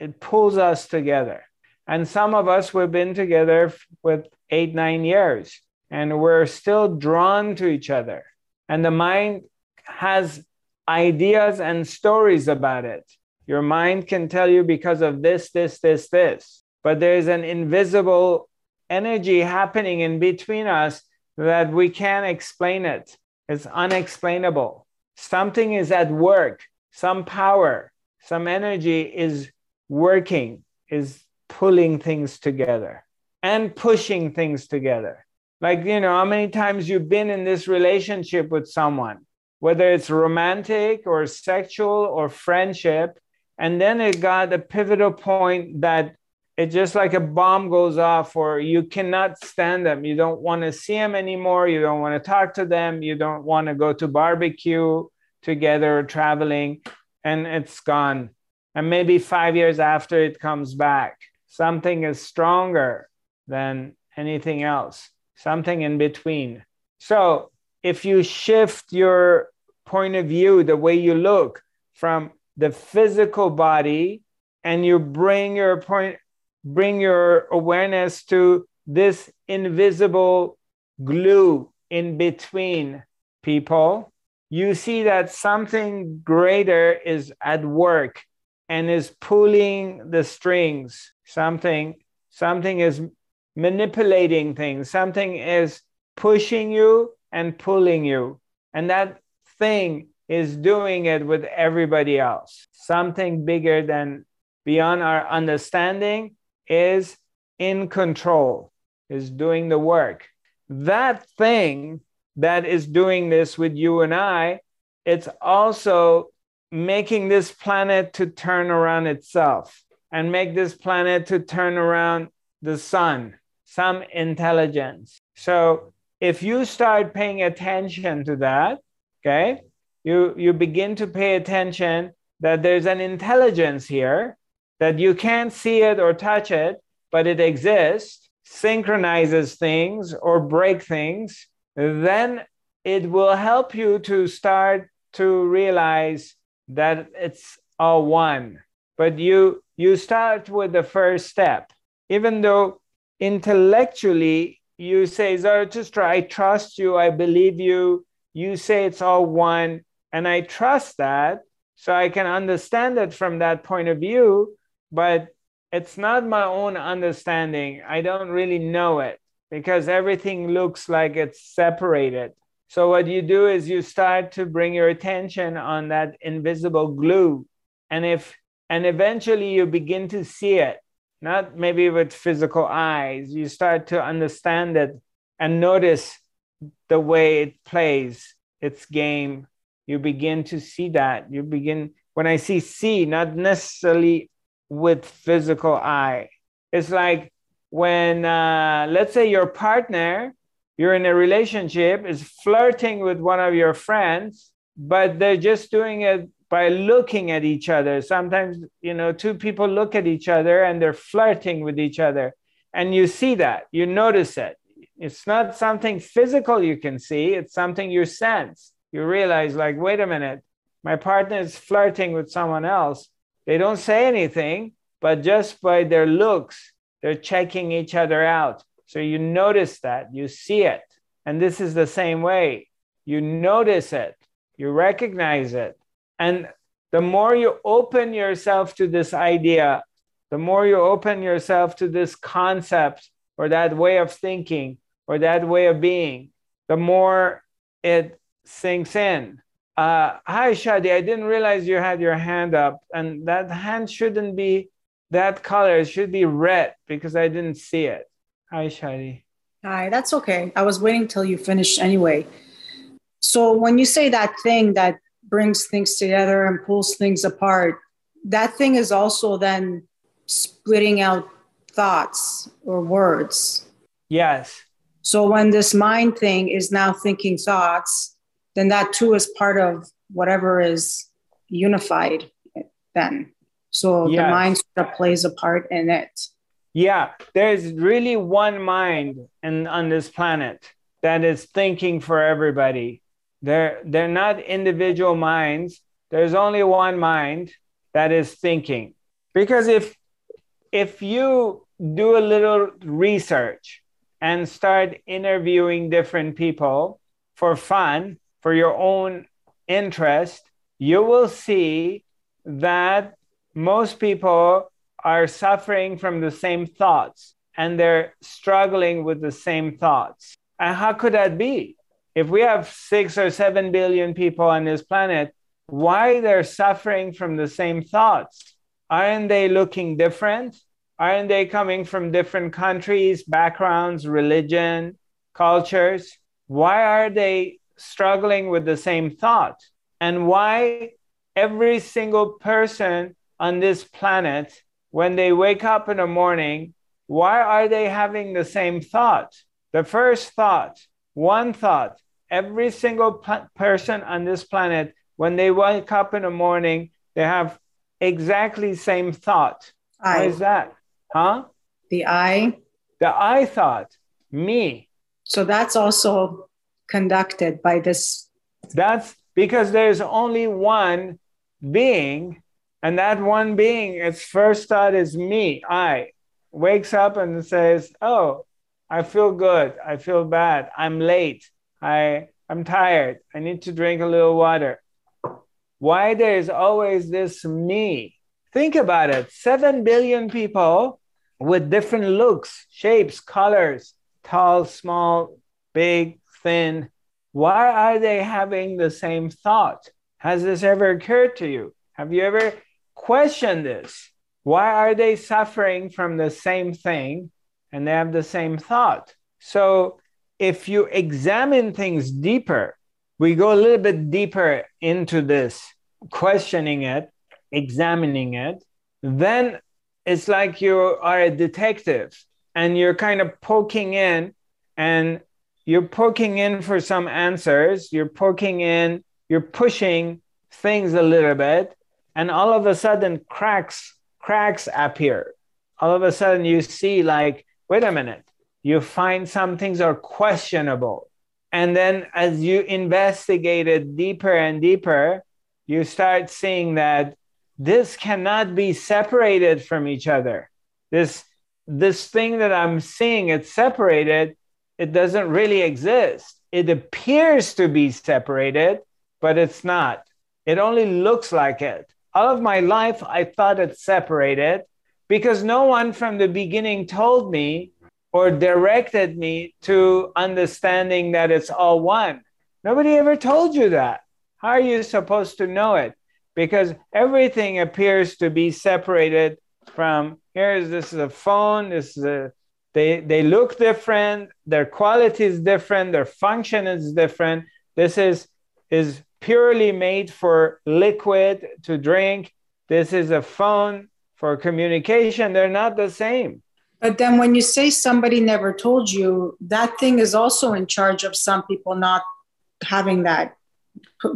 It pulls us together. And some of us, we've been together with eight, nine years, and we're still drawn to each other. And the mind has ideas and stories about it. Your mind can tell you because of this, this, this, this. But there's an invisible energy happening in between us that we can't explain it. It's unexplainable. Something is at work, some power, some energy is working is pulling things together and pushing things together. Like, you know, how many times you've been in this relationship with someone, whether it's romantic or sexual or friendship, and then it got a pivotal point that it just like a bomb goes off, or you cannot stand them. You don't want to see them anymore. You don't want to talk to them. You don't want to go to barbecue together, or traveling, and it's gone and maybe five years after it comes back something is stronger than anything else something in between. So if you shift your point of view the way you look from the physical body and you bring your point bring your awareness to this invisible glue in between people you see that something greater is at work and is pulling the strings. Something something is manipulating things. Something is pushing you and pulling you. And that thing is doing it with everybody else. Something bigger than beyond our understanding is in control is doing the work. That thing that is doing this with you and i it's also making this planet to turn around itself and make this planet to turn around the sun, some intelligence. So if you start paying attention to that, okay, you, you begin to pay attention that there's an intelligence here, that you can't see it or touch it, but it exists, synchronizes things or break things, then it will help you to start to realize that it's all one. But you you start with the first step, even though intellectually you say Zarathustra, I trust you, I believe you. You say it's all one, and I trust that, so I can understand it from that point of view. But it's not my own understanding. I don't really know it because everything looks like it's separated. So, what you do is you start to bring your attention on that invisible glue. And if and eventually you begin to see it, not maybe with physical eyes, you start to understand it and notice the way it plays its game. You begin to see that. You begin, when I see see, not necessarily with physical eye. It's like when, uh, let's say, your partner, you're in a relationship, is flirting with one of your friends, but they're just doing it by looking at each other. Sometimes, you know, two people look at each other and they're flirting with each other. And you see that, you notice it. It's not something physical you can see, it's something you sense. You realize, like, wait a minute, my partner is flirting with someone else. They don't say anything, but just by their looks, they're checking each other out. So you notice that, you see it. And this is the same way. You notice it, you recognize it. And the more you open yourself to this idea, the more you open yourself to this concept or that way of thinking or that way of being, the more it sinks in. Uh, hi, Shadi. I didn't realize you had your hand up, and that hand shouldn't be that color. It should be red because I didn't see it. Hi, Shadi. Hi, that's okay. I was waiting till you finished anyway. So when you say that thing that brings things together and pulls things apart, that thing is also then splitting out thoughts or words. Yes. So when this mind thing is now thinking thoughts, then that too is part of whatever is unified then. So yes. the mind sort of plays a part in it. Yeah, there's really one mind in, on this planet that is thinking for everybody. They're, they're not individual minds. There's only one mind that is thinking. Because if, if you do a little research and start interviewing different people for fun, for your own interest, you will see that most people are suffering from the same thoughts and they're struggling with the same thoughts. And how could that be? If we have six or seven billion people on this planet, why they're suffering from the same thoughts? Aren't they looking different? Aren't they coming from different countries, backgrounds, religion, cultures? Why are they struggling with the same thought? And why every single person on this planet, when they wake up in the morning, why are they having the same thought? The first thought, one thought, every single p- person on this planet, when they wake up in the morning, they have exactly same thought. I. Why is that? Huh? The I. The I thought, me. So that's also conducted by this. That's because there's only one being and that one being, its first thought is me, I, wakes up and says, Oh, I feel good. I feel bad. I'm late. I, I'm tired. I need to drink a little water. Why there's always this me? Think about it 7 billion people with different looks, shapes, colors, tall, small, big, thin. Why are they having the same thought? Has this ever occurred to you? Have you ever question this. Why are they suffering from the same thing and they have the same thought? So, if you examine things deeper, we go a little bit deeper into this, questioning it, examining it, then it's like you are a detective and you're kind of poking in and you're poking in for some answers, you're poking in, you're pushing things a little bit, and all of a sudden cracks cracks appear. All of a sudden you see like wait a minute. You find some things are questionable. And then as you investigate it deeper and deeper you start seeing that this cannot be separated from each other. This this thing that i'm seeing it's separated. It doesn't really exist. It appears to be separated but it's not. It only looks like it all of my life, I thought it separated, because no one from the beginning told me or directed me to understanding that it's all one. Nobody ever told you that. How are you supposed to know it? Because everything appears to be separated from here's this is a phone, this is a they they look different, their quality is different, their function is different. This is is purely made for liquid to drink. This is a phone for communication. They're not the same. But then when you say somebody never told you, that thing is also in charge of some people not having that,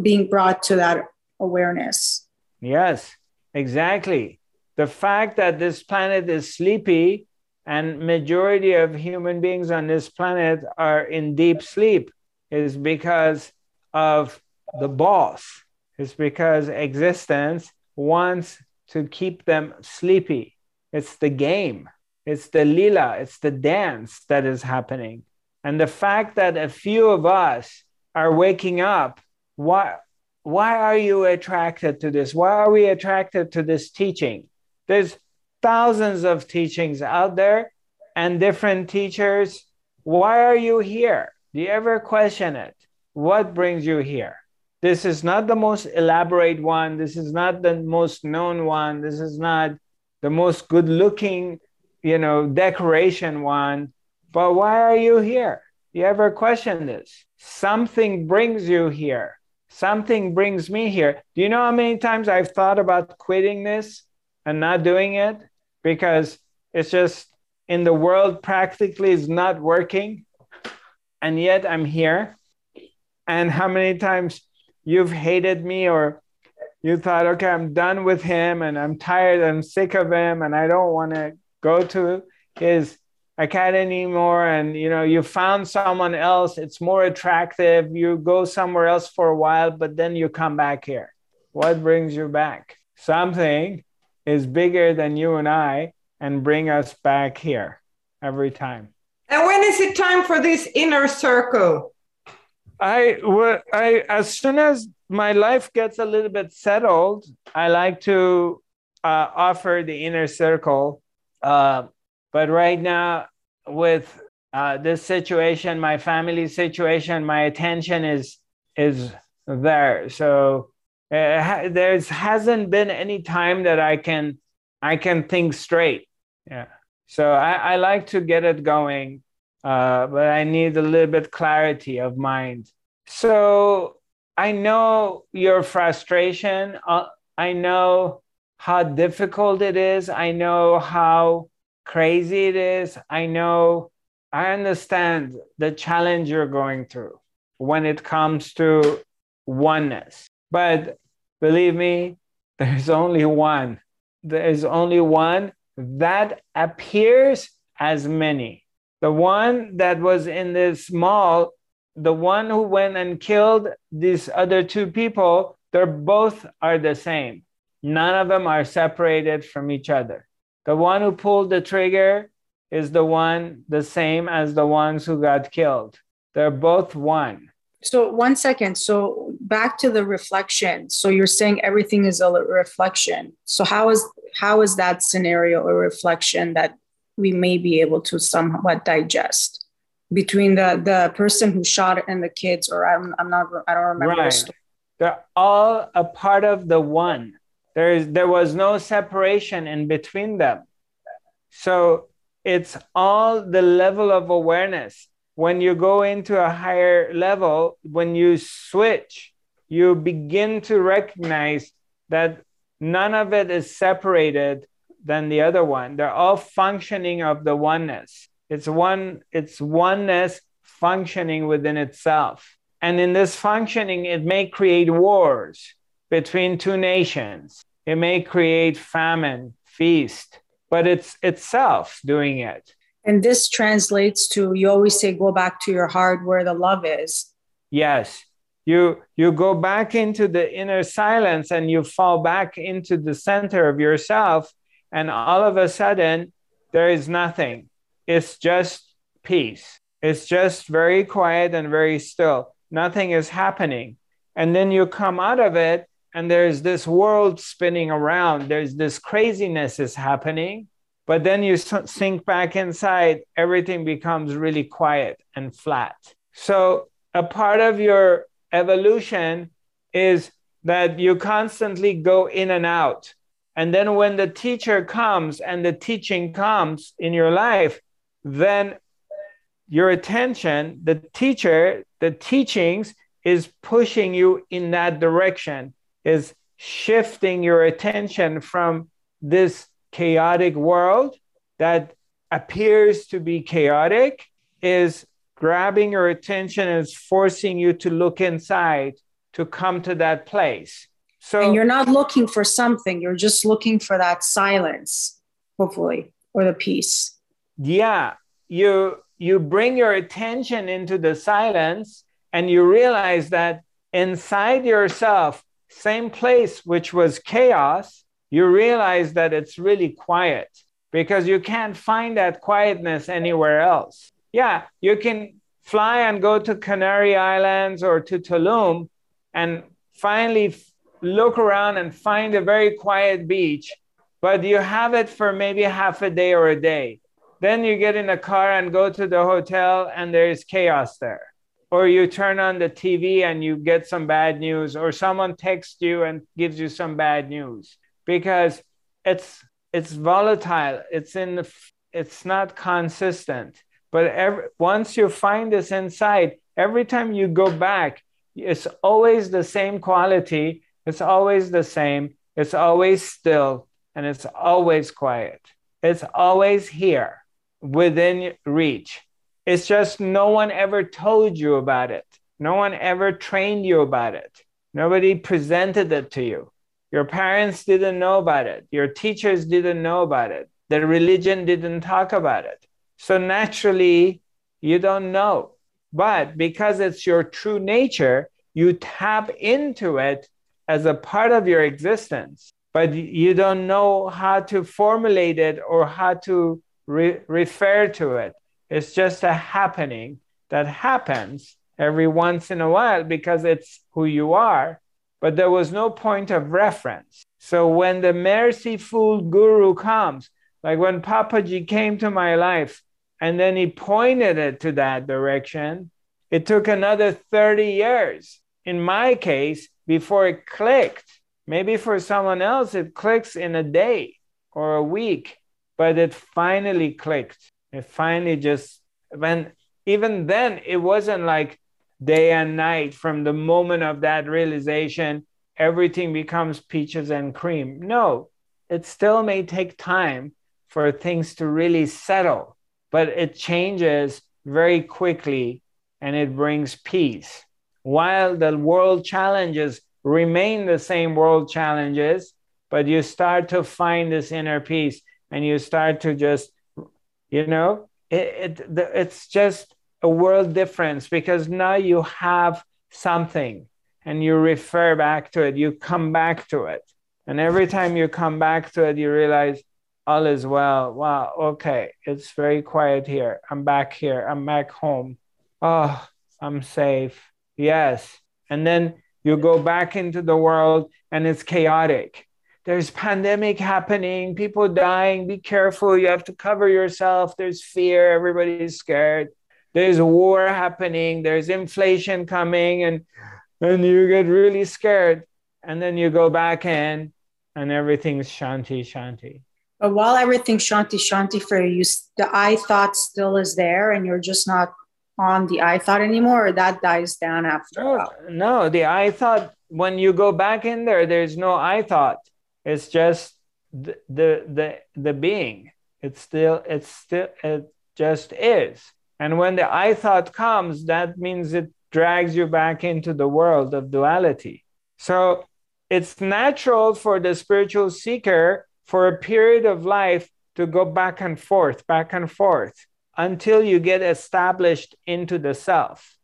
being brought to that awareness. Yes, exactly. The fact that this planet is sleepy and majority of human beings on this planet are in deep sleep is because of the boss. It's because existence wants to keep them sleepy. It's the game. It's the lila, it's the dance that is happening. And the fact that a few of us are waking up, why, why are you attracted to this? Why are we attracted to this teaching? There's thousands of teachings out there and different teachers. Why are you here? Do you ever question it? What brings you here? This is not the most elaborate one. This is not the most known one. This is not the most good looking you know, decoration one. But why are you here? You ever question this? Something brings you here. Something brings me here. Do you know how many times I've thought about quitting this and not doing it? Because it's just in the world practically is not working. And yet I'm here. And how many times you've hated me or you thought, okay, I'm done with him and I'm tired, I'm sick of him, and I don't want to go to his academy anymore and you know you found someone else it's more attractive you go somewhere else for a while but then you come back here. What brings you back? Something is bigger than you and i and bring us back here every time. And when is it time for this inner circle i i as soon as my life gets a little bit settled i like to uh, offer the inner circle uh, but right now, with uh, this situation, my family situation, my attention is is there. So uh, there hasn't been any time that I can I can think straight. Yeah. So I, I like to get it going, uh, but I need a little bit clarity of mind. So I know your frustration. Uh, I know how difficult it is. I know how crazy it is. I know, I understand the challenge you're going through when it comes to oneness. But believe me, there's only one. There's only one that appears as many. The one that was in this mall, the one who went and killed these other two people, they're both are the same. None of them are separated from each other. The one who pulled the trigger is the one the same as the ones who got killed. They're both one. So, one second. So, back to the reflection. So, you're saying everything is a reflection. So, how is how is that scenario a reflection that we may be able to somewhat digest between the the person who shot it and the kids? Or I'm I'm not I don't remember. Right. They're all a part of the one. There, is, there was no separation in between them. So it's all the level of awareness. When you go into a higher level, when you switch, you begin to recognize that none of it is separated than the other one. They're all functioning of the oneness. It's one, it's oneness functioning within itself. And in this functioning, it may create wars between two nations. It may create famine, feast, but it's itself doing it. And this translates to you always say, go back to your heart where the love is. Yes. You, you go back into the inner silence and you fall back into the center of yourself. And all of a sudden, there is nothing. It's just peace. It's just very quiet and very still. Nothing is happening. And then you come out of it and there's this world spinning around. There's this craziness is happening. but then you sink back inside, everything becomes really quiet and flat. So, a part of your evolution is that you constantly go in and out. And then when the teacher comes and the teaching comes in your life, then your attention, the teacher, the teachings is pushing you in that direction, is shifting your attention from this chaotic world that appears to be chaotic, is grabbing your attention is forcing you to look inside to come to that place. So and you're not looking for something, you're just looking for that silence, hopefully, or the peace. Yeah, you you bring your attention into the silence and you realize that inside yourself, same place which was chaos, you realize that it's really quiet because you can't find that quietness anywhere else. Yeah, you can fly and go to Canary Islands or to Tulum and finally look around and find a very quiet beach, but you have it for maybe half a day or a day. Then you get in a car and go to the hotel, and there's chaos there. Or you turn on the TV and you get some bad news, or someone texts you and gives you some bad news because it's it's volatile. It's in the, it's not consistent. But every, once you find this inside, every time you go back, it's always the same quality it's always the same. It's always still and it's always quiet. It's always here within reach. It's just no one ever told you about it. No one ever trained you about it. Nobody presented it to you. Your parents didn't know about it. Your teachers didn't know about it. The religion didn't talk about it. So naturally, you don't know. But because it's your true nature, you tap into it as a part of your existence, but you don't know how to formulate it or how to re- refer to it. It's just a happening that happens every once in a while because it's who you are, but there was no point of reference. So when the merciful guru comes, like when Papaji came to my life and then he pointed it to that direction, it took another 30 years. In my case, before it clicked. Maybe for someone else, it clicks in a day or a week, but it finally clicked. It finally just, when even then, it wasn't like day and night from the moment of that realization, everything becomes peaches and cream. No, it still may take time for things to really settle, but it changes very quickly and it brings peace while the world challenges remain the same world challenges, but you start to find this inner peace and you start to just, you know, it, it, it's just a world difference because now you have something and you refer back to it, you come back to it. And every time you come back to it, you realize all is well. Wow, okay, it's very quiet here. I'm back here. I'm back home. Oh, I'm safe. Yes. And then you go back into the world and it's chaotic. There's pandemic happening, people dying, be careful, you have to cover yourself. There's fear, everybody's scared. There's war happening, there's inflation coming and and you get really scared and then you go back in and everything's shanti shanti. But while everything's shanti shanti for you, the I thought still is there and you're just not on the I thought anymore, or that dies down after no, No, the I thought when you go back in there, there's no I thought. It's just the the the, the being. It's still it's still it just is. And when the I thought comes, that means it drags you back into the world of duality. So it's natural for the spiritual seeker for a period of life to go back and forth, back and forth until you get established into the self.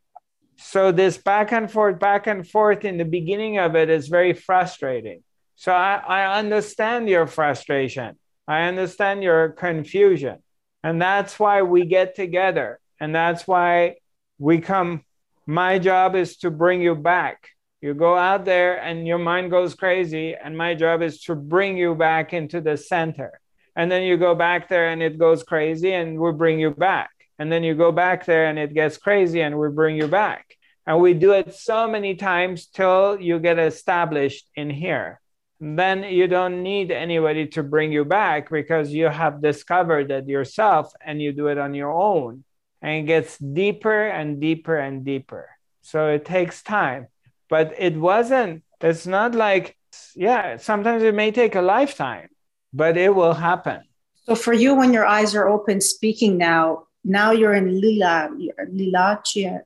So, this back and forth, back and forth in the beginning of it is very frustrating. So, I, I understand your frustration. I understand your confusion. And that's why we get together. And that's why we come. My job is to bring you back. You go out there and your mind goes crazy. And my job is to bring you back into the center. And then you go back there and it goes crazy and we bring you back. And then you go back there and it gets crazy and we bring you back. And we do it so many times till you get established in here. Then you don't need anybody to bring you back because you have discovered it yourself and you do it on your own. And it gets deeper and deeper and deeper. So it takes time. But it wasn't it's not like yeah sometimes it may take a lifetime but it will happen So for you, when your eyes are open, speaking now, now you're in lila, lila,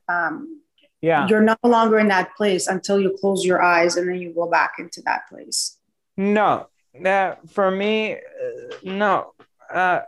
um, yeah you're no longer in that place until you close your eyes and then you go back into that place. No, uh, for me, uh, no. Uh,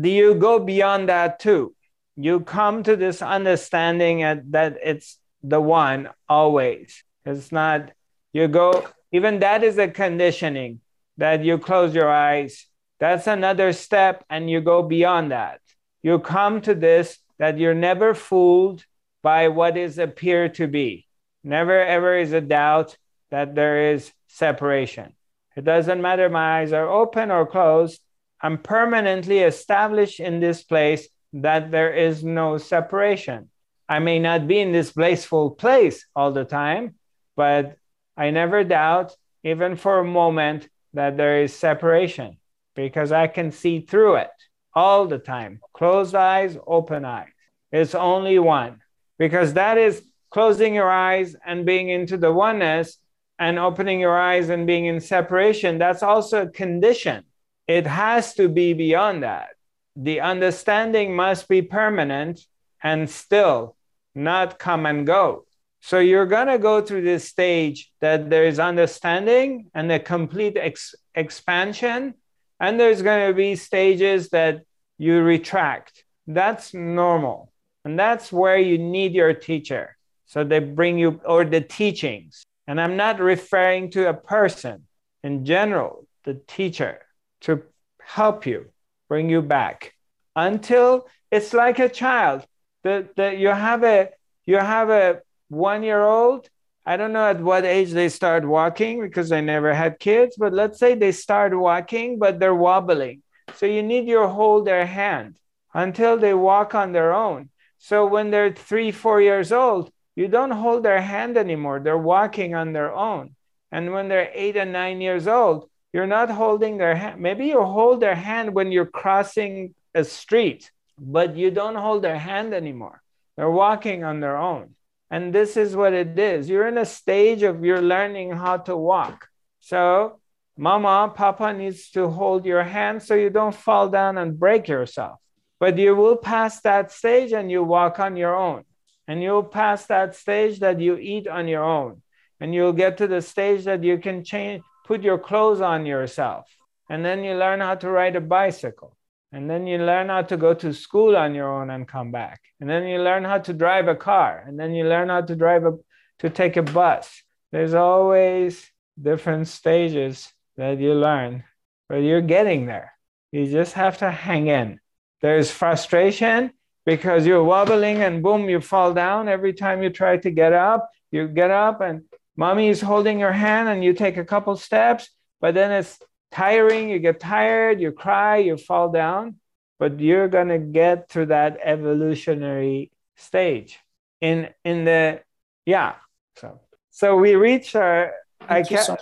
do you go beyond that too? You come to this understanding at, that it's the one always. It's not, you go, even that is a conditioning that you close your eyes. That's another step, and you go beyond that. You come to this that you're never fooled by what is appear to be. Never ever is a doubt that there is separation. It doesn't matter my eyes are open or closed. I'm permanently established in this place that there is no separation. I may not be in this blissful place all the time, but I never doubt, even for a moment, that there is separation because I can see through it all the time. Closed eyes, open eyes. It's only one because that is closing your eyes and being into the oneness and opening your eyes and being in separation. That's also a condition. It has to be beyond that. The understanding must be permanent and still not come and go. So you're going to go through this stage that there is understanding and a complete ex- expansion. And there's going to be stages that you retract. That's normal. And that's where you need your teacher. So they bring you, or the teachings. And I'm not referring to a person in general, the teacher, to help you, bring you back until it's like a child that, that you have a you have a one year old i don't know at what age they start walking because i never had kids but let's say they start walking but they're wobbling. So you need you hold their hand until they walk on their own. So when they're three four years old you don't hold their hand anymore. They're walking on their own. And when they're eight and nine years old you're not holding their hand. Maybe you hold their hand when you're crossing a street but you don't hold their hand anymore. They're walking on their own. And this is what it is. You're in a stage of you're learning how to walk. So, mama, papa needs to hold your hand so you don't fall down and break yourself. But you will pass that stage and you walk on your own. And you'll pass that stage that you eat on your own. And you'll get to the stage that you can change, put your clothes on yourself. And then you learn how to ride a bicycle. And then you learn how to go to school on your own and come back. And then you learn how to drive a car. And then you learn how to drive a to take a bus. There's always different stages that you learn, but you're getting there. You just have to hang in. There's frustration because you're wobbling and boom, you fall down every time you try to get up. You get up and mommy is holding your hand and you take a couple steps, but then it's tiring, you get tired, you cry, you fall down, but you're going to get to that evolutionary stage. In in the yeah, so so we reach our Thank I can so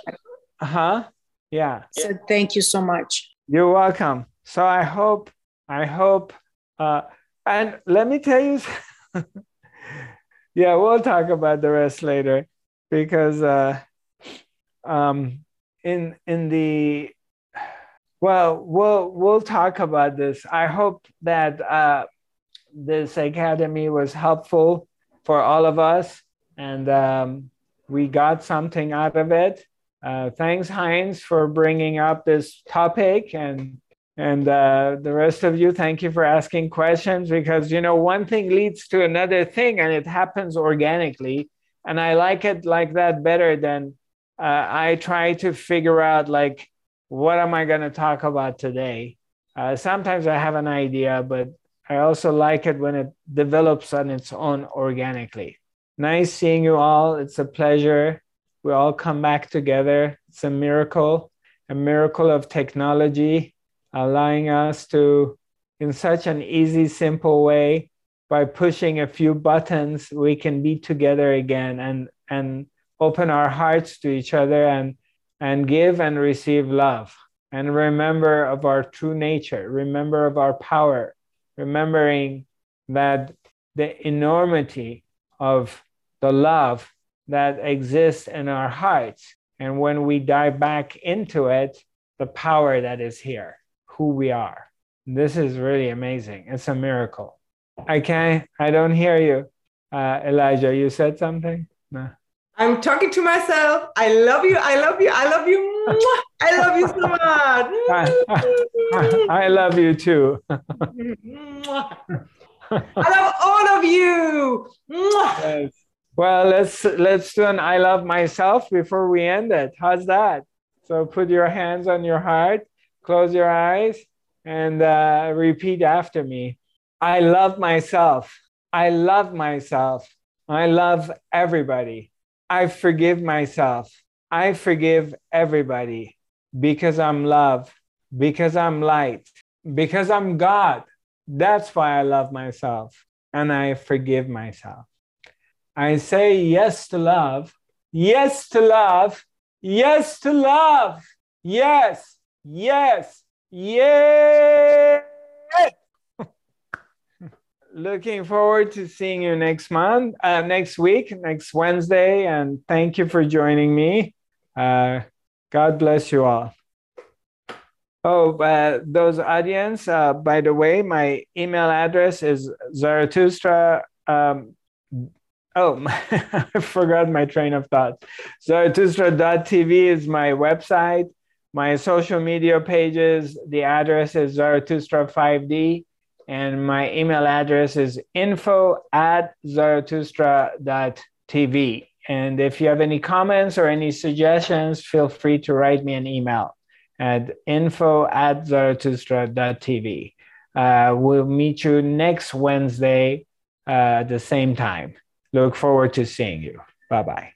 huh yeah so thank you so much. you're welcome. So I hope I hope uh, and let me tell you yeah we'll talk about the rest later because uh, um, in in the well we'll we'll talk about this. I hope that uh, this academy was helpful for all of us and um, we got something out of it. Uh, thanks heinz for bringing up this topic and and uh, the rest of you thank you for asking questions because you know one thing leads to another thing and it happens organically. And i like it like that better than uh, I try to figure out like what am I going to talk about today. Uh, sometimes I have an idea, but I also like it when it develops on its own organically. Nice seeing you all. It's a pleasure. We all come back together. It's a miracle, a miracle of technology. allowing us to, in such an easy, simple way, by pushing a few buttons, we can be together again and, and open our hearts to each other and, and give and receive love and remember of our true nature, remember of our power, remembering that the enormity of the love that exists in our hearts. And when we dive back into it, the power that is here, who we are. This is really amazing. It's a miracle. I can't, I don't hear you. Uh, Elijah, you said something? No. I'm talking to myself. I love you. I love you. I love you. I love you so much. I, I love you too. I love all of you. Yes. Well, let's let's do an I love myself before we end it. How's that? So put your hands on your heart, close your eyes, and uh, repeat after me. I love myself. I love myself. I love everybody. I forgive myself. I forgive everybody because I'm love, because I'm light, because I'm God. That's why I love myself and I forgive myself. I say yes to love, yes to love, yes to love, yes, yes, yes. Looking forward to seeing you next month, uh, next week, next Wednesday, and thank you for joining me. Uh, God bless you all. Oh, uh, those audience, uh, by the way, my email address is Zarathustra. Um, oh, I forgot my train of thought. Zarathustra.tv is my website. My social media pages, the address is Zarathustra5D and my email address is info at zarathustra.tv. And if you have any comments or any suggestions, feel free to write me an email at info at zarathustra.tv. Uh, we'll meet you next Wednesday uh, at the same time. Look forward to seeing you. Bye bye.